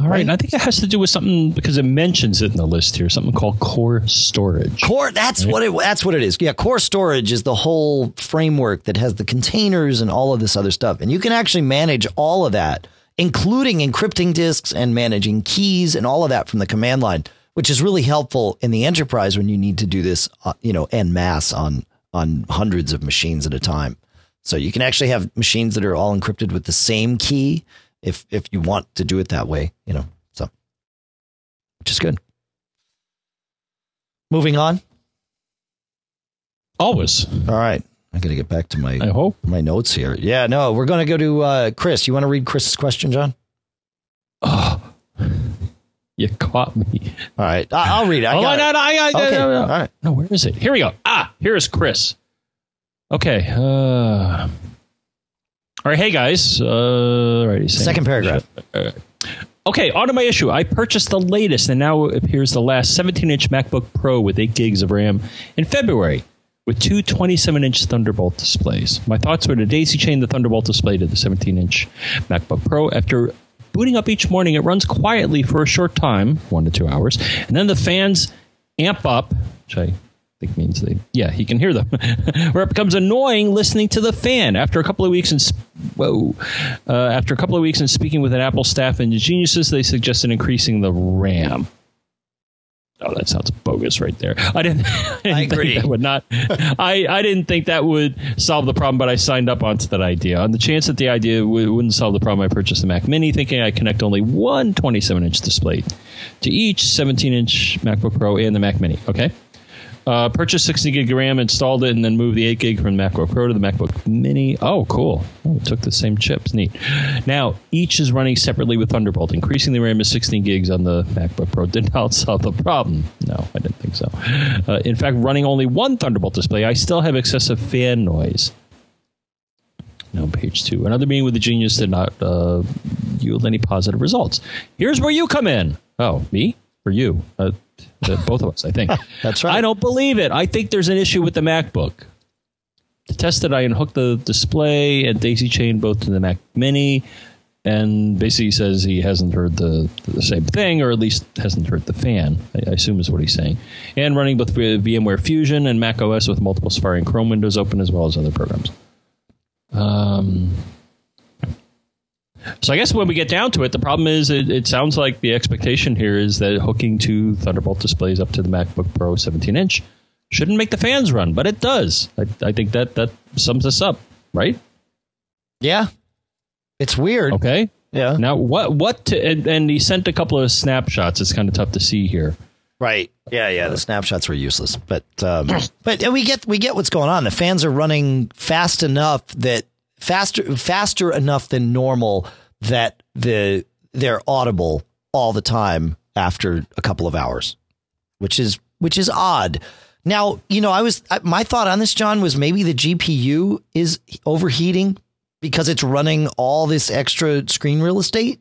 all right. And I think it has to do with something because it mentions it in the list here, something called core storage. Core that's right? what it that's what it is. Yeah, core storage is the whole framework that has the containers and all of this other stuff. And you can actually manage all of that, including encrypting disks and managing keys and all of that from the command line, which is really helpful in the enterprise when you need to do this, uh, you know, en masse on on hundreds of machines at a time. So you can actually have machines that are all encrypted with the same key if if you want to do it that way, you know. So, which is good. Moving on. Always. All right. I got to get back to my I hope my notes here. Yeah, no, we're going to go to uh, Chris. You want to read Chris's question, John? Oh, you caught me. All right, I, will read it. I oh, got no, it. no, I, I, okay. no, no. All right. No, where is it? Here we go. Ah, here's Chris. Okay. Uh, all right, hey guys. Uh, right, Second paragraph. Uh, okay, on to my issue. I purchased the latest and now appears the last 17 inch MacBook Pro with 8 gigs of RAM in February with two 27 inch Thunderbolt displays. My thoughts were to daisy chain the Thunderbolt display to the 17 inch MacBook Pro. After booting up each morning, it runs quietly for a short time, one to two hours, and then the fans amp up, which I think means they yeah he can hear them where it becomes annoying listening to the fan after a couple of weeks and whoa uh, after a couple of weeks and speaking with an apple staff and geniuses they suggested increasing the ram Oh, that sounds bogus right there. I didn't. I, didn't I agree. that would not. I, I didn't think that would solve the problem, but I signed up onto that idea. On the chance that the idea w- wouldn't solve the problem, I purchased the Mac Mini, thinking I connect only one 27 inch display to each 17 inch MacBook Pro and the Mac Mini. Okay. Uh, purchased 60 gig RAM, installed it, and then moved the 8 gig from the MacBook Pro to the MacBook Mini. Oh, cool. Oh, took the same chips. Neat. Now, each is running separately with Thunderbolt. Increasing the RAM to 16 gigs on the MacBook Pro did not solve the problem. No, I didn't think so. Uh, in fact, running only one Thunderbolt display, I still have excessive fan noise. Now, page two. Another meeting with the genius did not uh, yield any positive results. Here's where you come in. Oh, me? For you? Uh, both of us, I think. That's right. I don't believe it. I think there's an issue with the MacBook. To test it, I unhooked the display and daisy chain both to the Mac Mini, and basically says he hasn't heard the, the same thing, or at least hasn't heard the fan. I, I assume is what he's saying. And running both VMware Fusion and Mac OS with multiple Safari and Chrome windows open, as well as other programs. Um, so I guess when we get down to it, the problem is it, it, sounds like the expectation here is that hooking two Thunderbolt displays up to the MacBook Pro 17 inch shouldn't make the fans run, but it does. I, I think that that sums this up, right? Yeah, it's weird. Okay. Yeah. Now what what to, and, and he sent a couple of snapshots. It's kind of tough to see here. Right. Yeah, yeah. The snapshots were useless, but um, but we get we get what's going on. The fans are running fast enough that faster faster enough than normal that the they're audible all the time after a couple of hours, which is which is odd. Now, you know, I was my thought on this, John, was maybe the GPU is overheating because it's running all this extra screen real estate.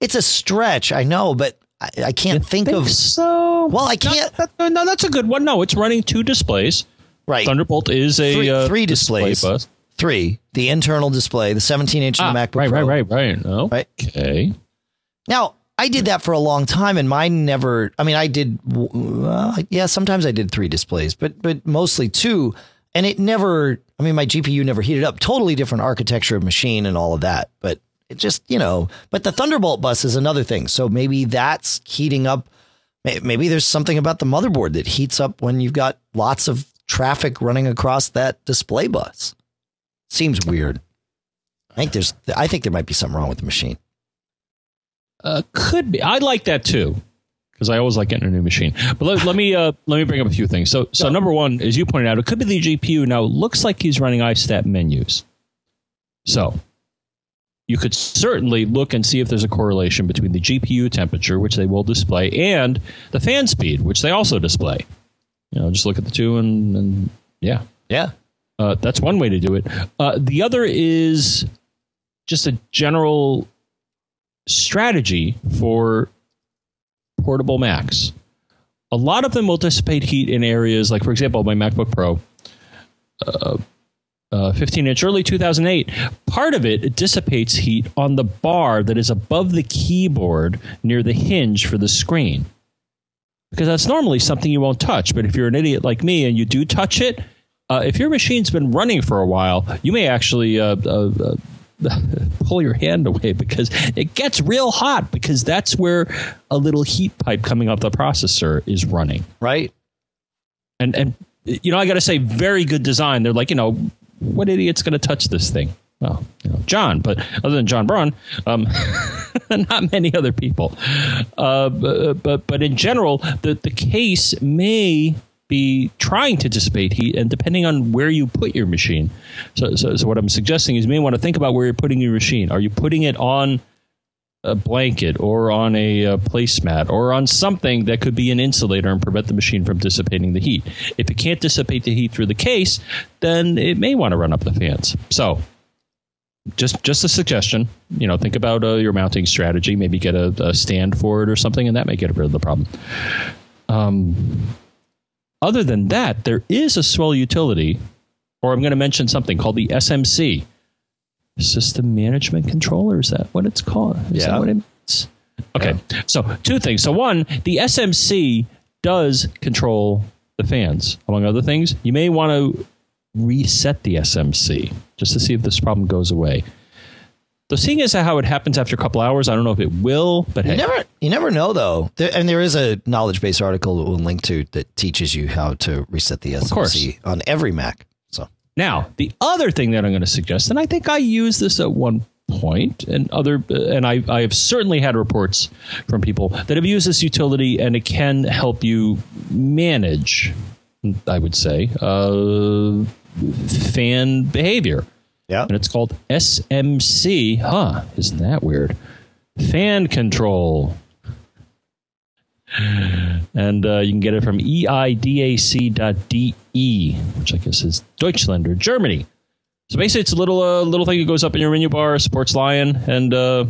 It's a stretch, I know, but I, I can't think, think, of so. Well, I can't. No, that, no, that's a good one. No, it's running two displays. Right. Thunderbolt is a three, uh, three displays. Display bus. Three. The internal display, the 17 inch ah, in the MacBook right, Pro. Right, right, right, oh, right. Okay. Now, I did that for a long time, and mine never. I mean, I did. Yeah, sometimes I did three displays, but but mostly two, and it never. I mean, my GPU never heated up. Totally different architecture of machine and all of that, but it just you know. But the Thunderbolt bus is another thing. So maybe that's heating up. Maybe there's something about the motherboard that heats up when you've got lots of traffic running across that display bus. Seems weird. I think there's. I think there might be something wrong with the machine. Uh, could be. I like that too because I always like getting a new machine. But let, let me uh, let me bring up a few things. So so number one, as you pointed out, it could be the GPU. Now it looks like he's running iStat menus. So you could certainly look and see if there's a correlation between the GPU temperature, which they will display, and the fan speed, which they also display. You know, just look at the two and, and yeah, yeah. Uh, that's one way to do it. Uh, the other is just a general strategy for portable Macs. A lot of them will dissipate heat in areas like, for example, my MacBook Pro, uh, uh, 15 inch, early 2008. Part of it, it dissipates heat on the bar that is above the keyboard near the hinge for the screen. Because that's normally something you won't touch. But if you're an idiot like me and you do touch it, uh, if your machine's been running for a while, you may actually uh, uh, uh pull your hand away because it gets real hot because that's where a little heat pipe coming off the processor is running. Right. And and you know, I got to say, very good design. They're like, you know, what idiot's going to touch this thing? Well, you know, John, but other than John Braun, um, not many other people. Uh, but, but but in general, the the case may be trying to dissipate heat and depending on where you put your machine. So, so, so what I'm suggesting is you may want to think about where you're putting your machine. Are you putting it on a blanket or on a, a placemat or on something that could be an insulator and prevent the machine from dissipating the heat? If it can't dissipate the heat through the case, then it may want to run up the fans. So just just a suggestion. You know, think about uh, your mounting strategy. Maybe get a, a, stand for it or something, and that may get rid of the problem. Um, other than that, there is a swell utility, or I'm going to mention something called the SMC, System Management Controller. Is that what it's called? Is yeah. that what it means? Okay. Yeah. So, two things. So, one, the SMC does control the fans, among other things, you may want to reset the SMC just to see if this problem goes away. So seeing as how it happens after a couple hours, I don't know if it will, but You hey, never, you never know though. There, and there is a knowledge base article that we'll link to that teaches you how to reset the. SMC on every Mac. So Now, the other thing that I'm going to suggest, and I think I use this at one point, and other, and I, I have certainly had reports from people that have used this utility, and it can help you manage, I would say, uh, fan behavior. Yeah, And it's called SMC. Huh? Isn't that weird? Fan control. And uh, you can get it from eidac.de, which I guess is Deutschland or Germany. So basically, it's a little uh, little thing that goes up in your menu bar, supports Lion, and uh,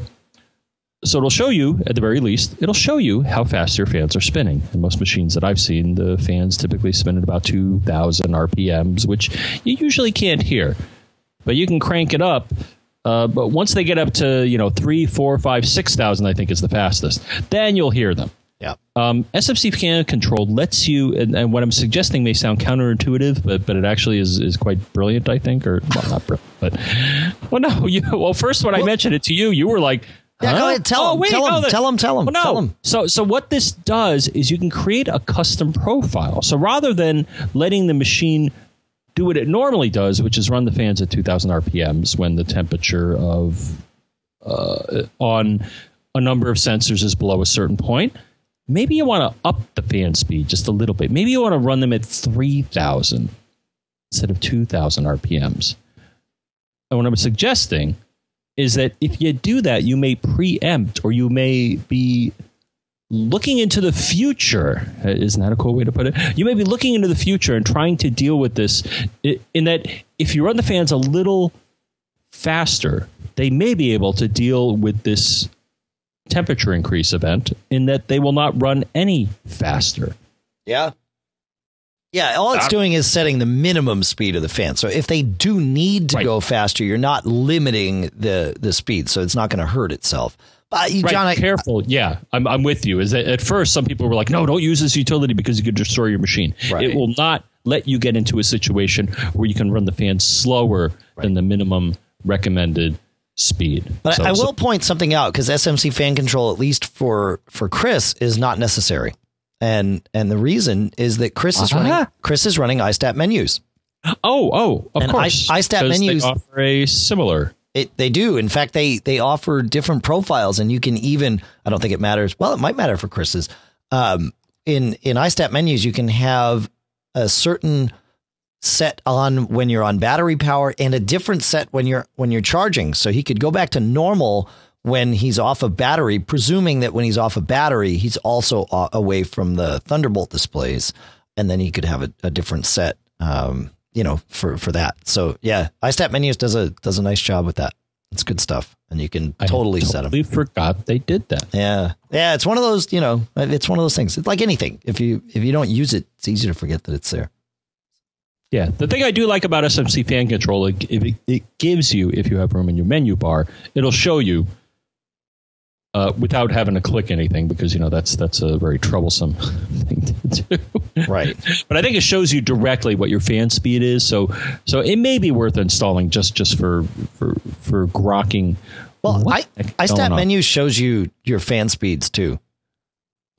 so it'll show you, at the very least, it'll show you how fast your fans are spinning. In most machines that I've seen, the fans typically spin at about 2,000 RPMs, which you usually can't hear. But you can crank it up. Uh, but once they get up to you know three, four, five, six thousand, I think is the fastest. Then you'll hear them. yeah. Um, SMC fan control lets you, and, and what I'm suggesting may sound counterintuitive, but but it actually is is quite brilliant, I think, or well, not brilliant, but well, no, you well, first when I mentioned it to you, you were like. Yeah, go huh? ahead, tell oh, 'em, wait, tell 'em, no, that- tell 'em, tell 'em, Well, no. tell. So so what this does is you can create a custom profile. So rather than letting the machine do what it normally does, which is run the fans at 2,000 RPMs when the temperature of uh, on a number of sensors is below a certain point. Maybe you want to up the fan speed just a little bit. Maybe you want to run them at 3,000 instead of 2,000 RPMs. And what I'm suggesting is that if you do that, you may preempt or you may be looking into the future. Uh, Isn't that a cool way to put it? You may be looking into the future and trying to deal with this in that if you run the fans a little faster, they may be able to deal with this temperature increase event in that they will not run any faster. Yeah. Yeah, all it's doing is setting the minimum speed of the fan. So if they do need to Right. go faster, you're not limiting the the speed, so it's not going to hurt itself. But Right, John, I, careful. Yeah, I'm, I'm with you. Is that at first some people were like, "No, don't use this utility because you could destroy your machine." Right. It will not let you get into a situation where you can run the fan slower than the minimum recommended speed. but So- I will so- point something out because SMC fan control, at least for for Chris, is not necessary. And and the reason is that Chris is running Uh-huh. Chris is running iStat menus. oh, oh, of And course. I- iStat menus- offer a similar. It, they do. In fact, they they offer different profiles, and you can even. I don't think it matters. Well, it might matter for Chris's. Um, in in iStat menus, you can have a certain set on when you're on battery power, and a different set when you're when you're charging. So he could go back to normal when he's off of battery, presuming that when he's off of battery, he's also away from the Thunderbolt displays, and then he could have a, a different set. Um, you know, for for that. So yeah, iStat menus does a does a nice job with that. It's good stuff, and you can totally I set them. We forgot they did that. Yeah, yeah. It's one of those. You know, it's one of those things. It's like anything. If you if you don't use it, it's easy to forget that it's there. Yeah, the thing I do like about SMC fan control, it, it, it gives you, if you have room in your menu bar, it'll show you uh, without having to click anything because you know that's that's a very troublesome thing to do. Right. but I think it shows you directly what your fan speed is, so so it may be worth installing just just for for for grokking. Well, I iStat menu shows you your fan speeds too.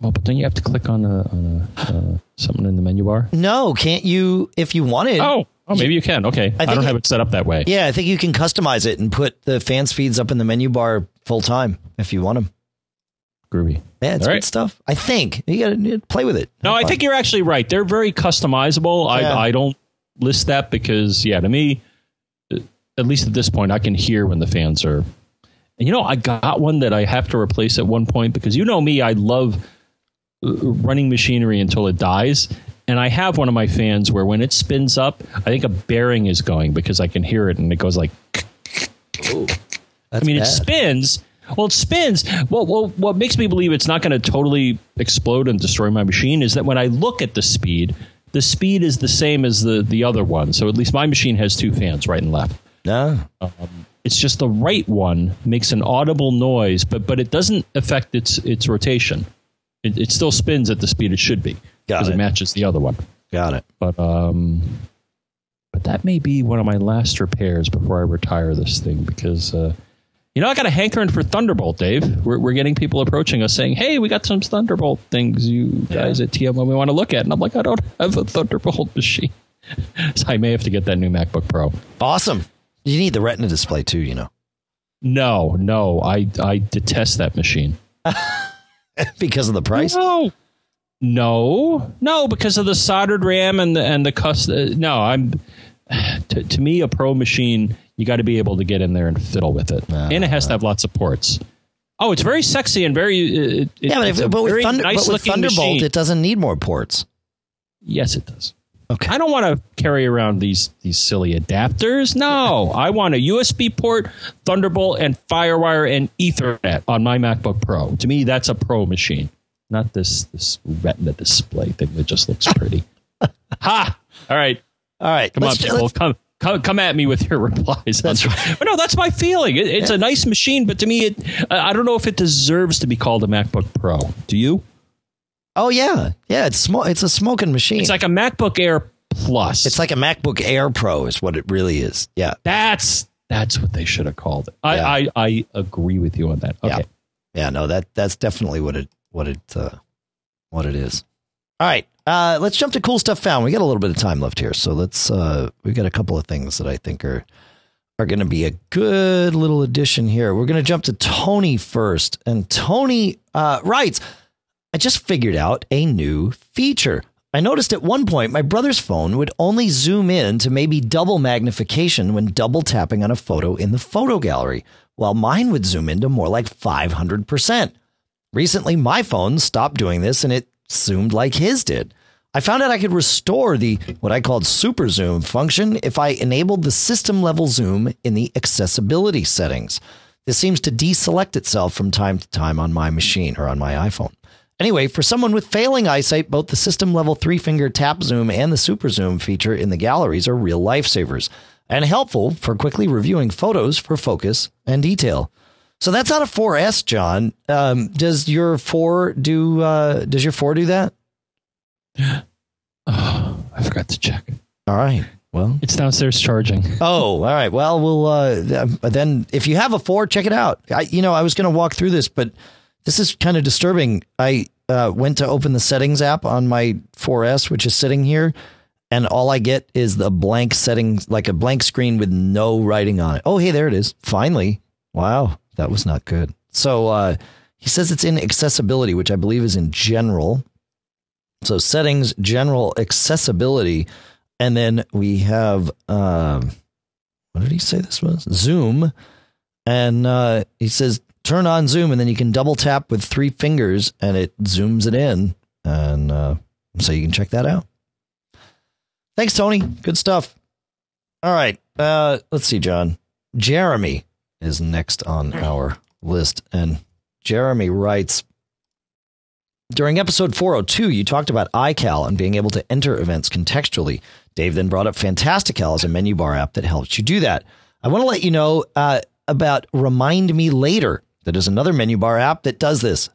Well, but then you have to click on a, on a uh, something in the menu bar. No, can't you? If you wanted, Oh, oh, maybe you can. Okay, I, think don't have it- set up that way. yeah, I think you can customize it and put the fan speeds up in the menu bar full time if you want them. Groovy. Yeah, it's All good right. stuff. I think you got to play with it. No, Have I fun. think you're actually right. They're very customizable. Yeah. I, I don't list that because, yeah, to me, at least at this point, I can hear when the fans are. And you know, I got one that I have to replace at one point because you know me, I love uh, running machinery until it dies. And I have one of my fans where when it spins up, I think a bearing is going because I can hear it and it goes like That's I mean, bad. it spins. Well, it spins. Well, well, what makes me believe it's not going to totally explode and destroy my machine is that when I look at the speed, the speed is the same as the the other one. So at least my machine has two fans, right and left. no. Um, it's just the right one makes an audible noise, but but it doesn't affect its its rotation. It, it still spins at the speed it should be Got because it. it. matches the other one. Got it. But um, but that may be one of my last repairs before I retire this thing because uh, you know I got a hankering for Thunderbolt, Dave. We're we're getting people approaching us saying, "Hey, we got some Thunderbolt things you guys at TMO we want to look at," and I'm like, I don't have a Thunderbolt machine, so I may have to get that new MacBook Pro. Awesome. You need the Retina display too, you know, No, no, I I detest that machine. because of the price. No, no, no, because of the soldered RAM and the and the cus. Uh, no, I'm. To, to me, a pro machine, you got to be able to get in there and fiddle with it, and it has to have lots of ports. Oh, it's very sexy and very. uh, It, Yeah, but, if, but with, very Thunder, nice but with looking Thunderbolt, machine. it doesn't need more ports. yes, it does. Okay. I don't want to carry around these these silly adapters. No, I want a USB port, Thunderbolt, and FireWire and Ethernet on my MacBook Pro. To me, that's a pro machine, not this this Retina display thing that just looks pretty. ha! All right, All right. come on, let's- people, let's- come. Come, come at me with your replies. That's right. But no, that's my feeling. It, it's a nice machine, but to me, it I I don't know if it deserves to be called a MacBook Pro. Do you? oh yeah, yeah. It's sm- It's a smoking machine. It's like a MacBook Air Plus. It's like a MacBook Air Pro is what it really is. Yeah. That's that's what they should have called it. I, Yeah. I, I agree with you on that. Okay. Yeah. Yeah, no, that that's definitely what it what it uh, what it is. All right, uh, let's jump to cool stuff found. We got a little bit of time left here, so let's. Uh, we got a couple of things that I think are are going to be a good little addition here. We're going to jump to Tony first, and Tony uh, writes, "I just figured out a new feature." I noticed at one point my brother's phone would only zoom in to maybe double magnification when double tapping on a photo in the photo gallery, while mine would zoom into more like 500%. Recently, my phone stopped doing this and it zoomed like his did. I found out I could restore the what I called super zoom function if I enabled the system level zoom in the accessibility settings. This seems to deselect itself from time to time on my machine or on my iPhone. Anyway, for someone with failing eyesight, both the system level three finger tap zoom and the super zoom feature in the galleries are real lifesavers and helpful for quickly reviewing photos for focus and detail. So that's out of 4S, John. Um, does your 4 do uh, does your 4 do that? Oh, I forgot to check. All right. Well, It's downstairs charging. Oh, all right. Well, we'll uh, then if you have a four, check it out. I, you know, I was going to walk through this, but this is kind of disturbing. I uh, went to open the settings app on my 4S, which is sitting here, and all I get is the blank settings, like a blank screen with no writing on it. Oh, hey, there it is. Finally. Wow, that was not good. So uh, he says it's in accessibility, which I believe is in general. So settings, general accessibility, and then we have um, what did he say this was? Zoom, and uh, he says turn on Zoom, and then you can double tap with three fingers, and it zooms it in, and uh, so you can check that out. Thanks, Tony. Good stuff. All right, uh, let's see, John. Jeremy is next on our list, and Jeremy writes. During episode 402, you talked about iCal and being able to enter events contextually. Dave then brought up Fantastical as a menu bar app that helps you do that. I want to let you know uh, about Remind Me Later. That is another menu bar app that does this.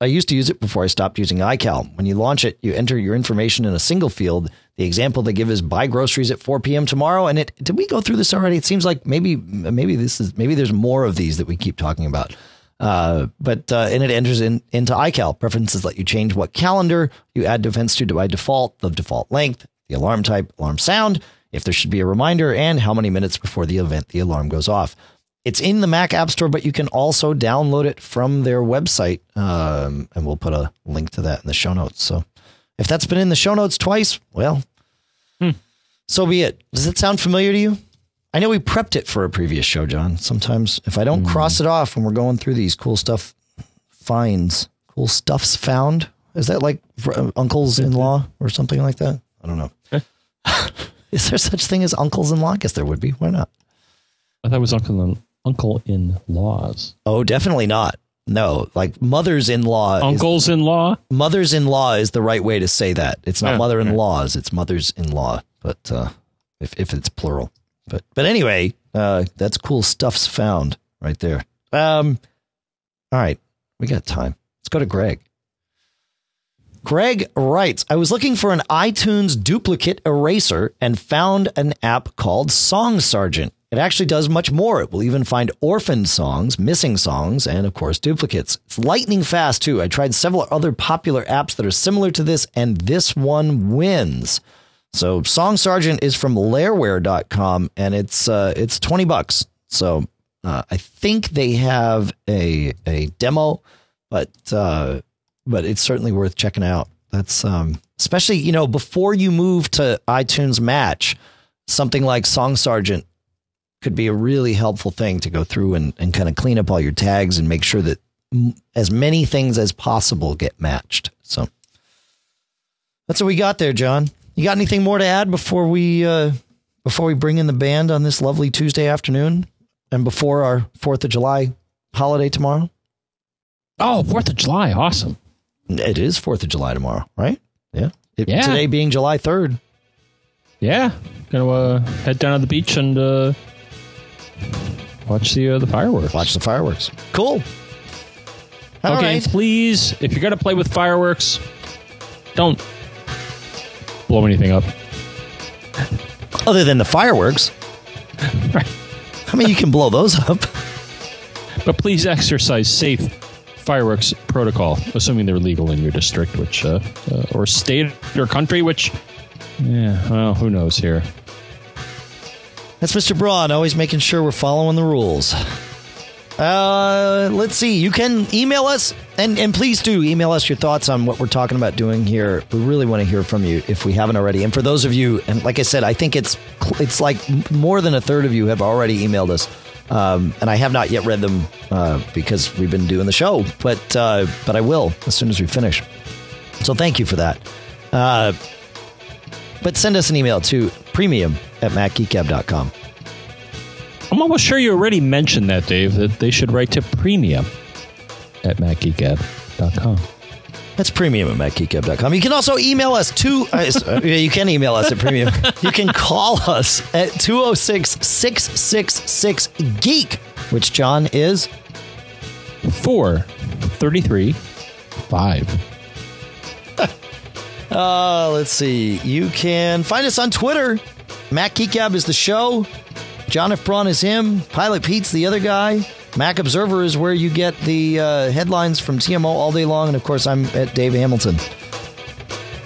I used to use it before I stopped using iCal. When you launch it, you enter your information in a single field. The example they give is buy groceries at 4 p.m. tomorrow. And it did we go through this already? It seems like maybe maybe this is maybe there's more of these that we keep talking about. Uh, but uh, and it enters in into iCal. Preferences let you change what calendar you add events to by default, the default length, the alarm type, alarm sound, if there should be a reminder, and how many minutes before the event the alarm goes off. It's in the Mac App Store, but you can also download it from their website, um, and we'll put a link to that in the show notes. So if that's been in the show notes twice, well, so be it. Does it sound familiar to you? I know we prepped it for a previous show, John. Sometimes if I don't cross it off when we're going through these cool stuff finds, cool stuffs found, is that like uh, uncles in law or something like that? I don't know. is there such thing as uncles in law? I guess there would be. Why not? I thought it was uncle in, uncle in laws. Oh, definitely not. No, like mothers in law. Uncles in law. Mothers in law is the right way to say that. It's not Yeah, mother in laws, it's mothers in law. But uh, if if it's plural. But but anyway, uh, that's cool stuff's found right there. Um, all right, we got time. Let's go to Greg. Greg writes, I was looking for an iTunes duplicate eraser and found an app called Song Sergeant. It actually does much more. It will even find orphaned songs, missing songs, and of course, duplicates. It's lightning fast, too. I tried several other popular apps that are similar to this, and this one wins. So, Song Sergeant is from Lairware.com, and it's uh, it's 20 bucks. So, uh, I think they have a a demo, but uh, but it's certainly worth checking out. That's um, especially you know before you move to iTunes Match, something like Song Sergeant could be a really helpful thing to go through and, and kind of clean up all your tags and make sure that as many things as possible get matched. So that's what we got there, John. You got anything more to add before we uh, before we bring in the band on this lovely Tuesday afternoon and before our Fourth of July holiday tomorrow? Oh, Fourth of July, awesome! It is Fourth of July tomorrow, right? Yeah. It, Yeah. Today being July third. Yeah, gonna uh, head down to the beach and uh, watch the uh, the fireworks. Watch the fireworks. Cool. All okay, right. please, if you're gonna play with fireworks, don't blow anything up. Other than the fireworks, Right. I mean, you can blow those up. But please exercise safe fireworks protocol, assuming they're legal in your district, which uh, uh, or state or country, which yeah, well, who knows here. That's Mr. Braun, always making sure we're following the rules. Uh, let's see. You can email us, and, and please do email us your thoughts on what we're talking about doing here. We really want to hear from you if we haven't already. And for those of you, and like I said, I think it's it's like more than a third of you have already emailed us, um, and I have not yet read them uh, because we've been doing the show. But uh, but I will as soon as we finish. So thank you for that. Uh, but send us an email to premium at macgeekgab.com. I'm almost sure you already mentioned that, Dave, that they should write to premium at macgeekgab.com. That's premium at macgeekgab.com. You can also email us to, uh, uh, you can email us at premium. You can call us at 206 666 Geek, which John is. Four thirty-three five. Uh, let's see. You can find us on Twitter. Mac Geek Gab is the show. John F. Braun is him. Pilot Pete's the other guy. Mac Observer is where you get the uh, headlines from TMO all day long, and of course, I'm at Dave Hamilton.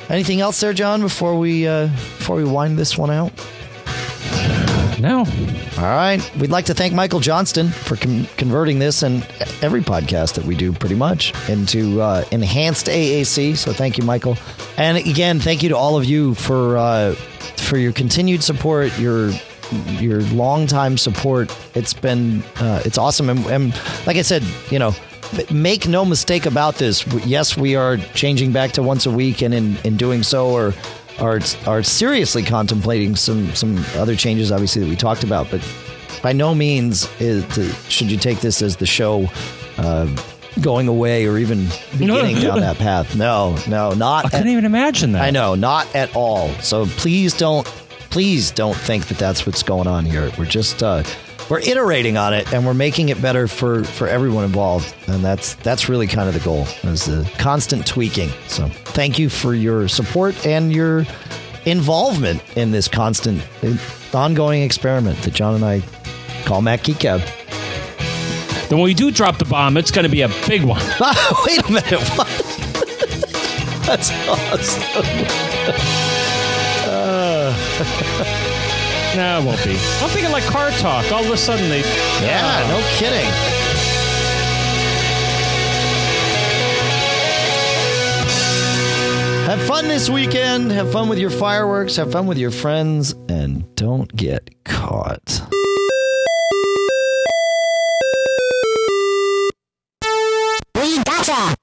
Anything else there, John? Before we uh, before we wind this one out. No, All right. We'd like to thank Michael Johnston for com- converting this and every podcast that we do pretty much into uh, enhanced AAC. So thank you, Michael. And again, thank you to all of you for uh, for your continued support, your your longtime support. It's been uh, it's awesome. And, and like I said, you know, make no mistake about this. Yes, we are changing back to once a week, and in in doing so, or are are seriously contemplating some some other changes, obviously that we talked about, but by no means is to, should you take this as the show uh, going away or even beginning down that path. No, no, not. I couldn't even imagine that. I know, not at all. So please don't, please don't think that that's what's going on here. We're just uh, we're iterating on it and we're making it better for for everyone involved, and that's that's really kind of the goal is the constant tweaking. So thank you for your support and your involvement in this constant, ongoing experiment that John and I call Mac Geek Gab. Then when we do drop the bomb, it's going to be a big one. Wait a minute, what? That's awesome. no, it won't be. I'm thinking like car talk. All of a sudden they. Yeah, uh. no kidding. Have fun this weekend. Have fun with your fireworks. Have fun with your friends. And don't get caught. We gotcha!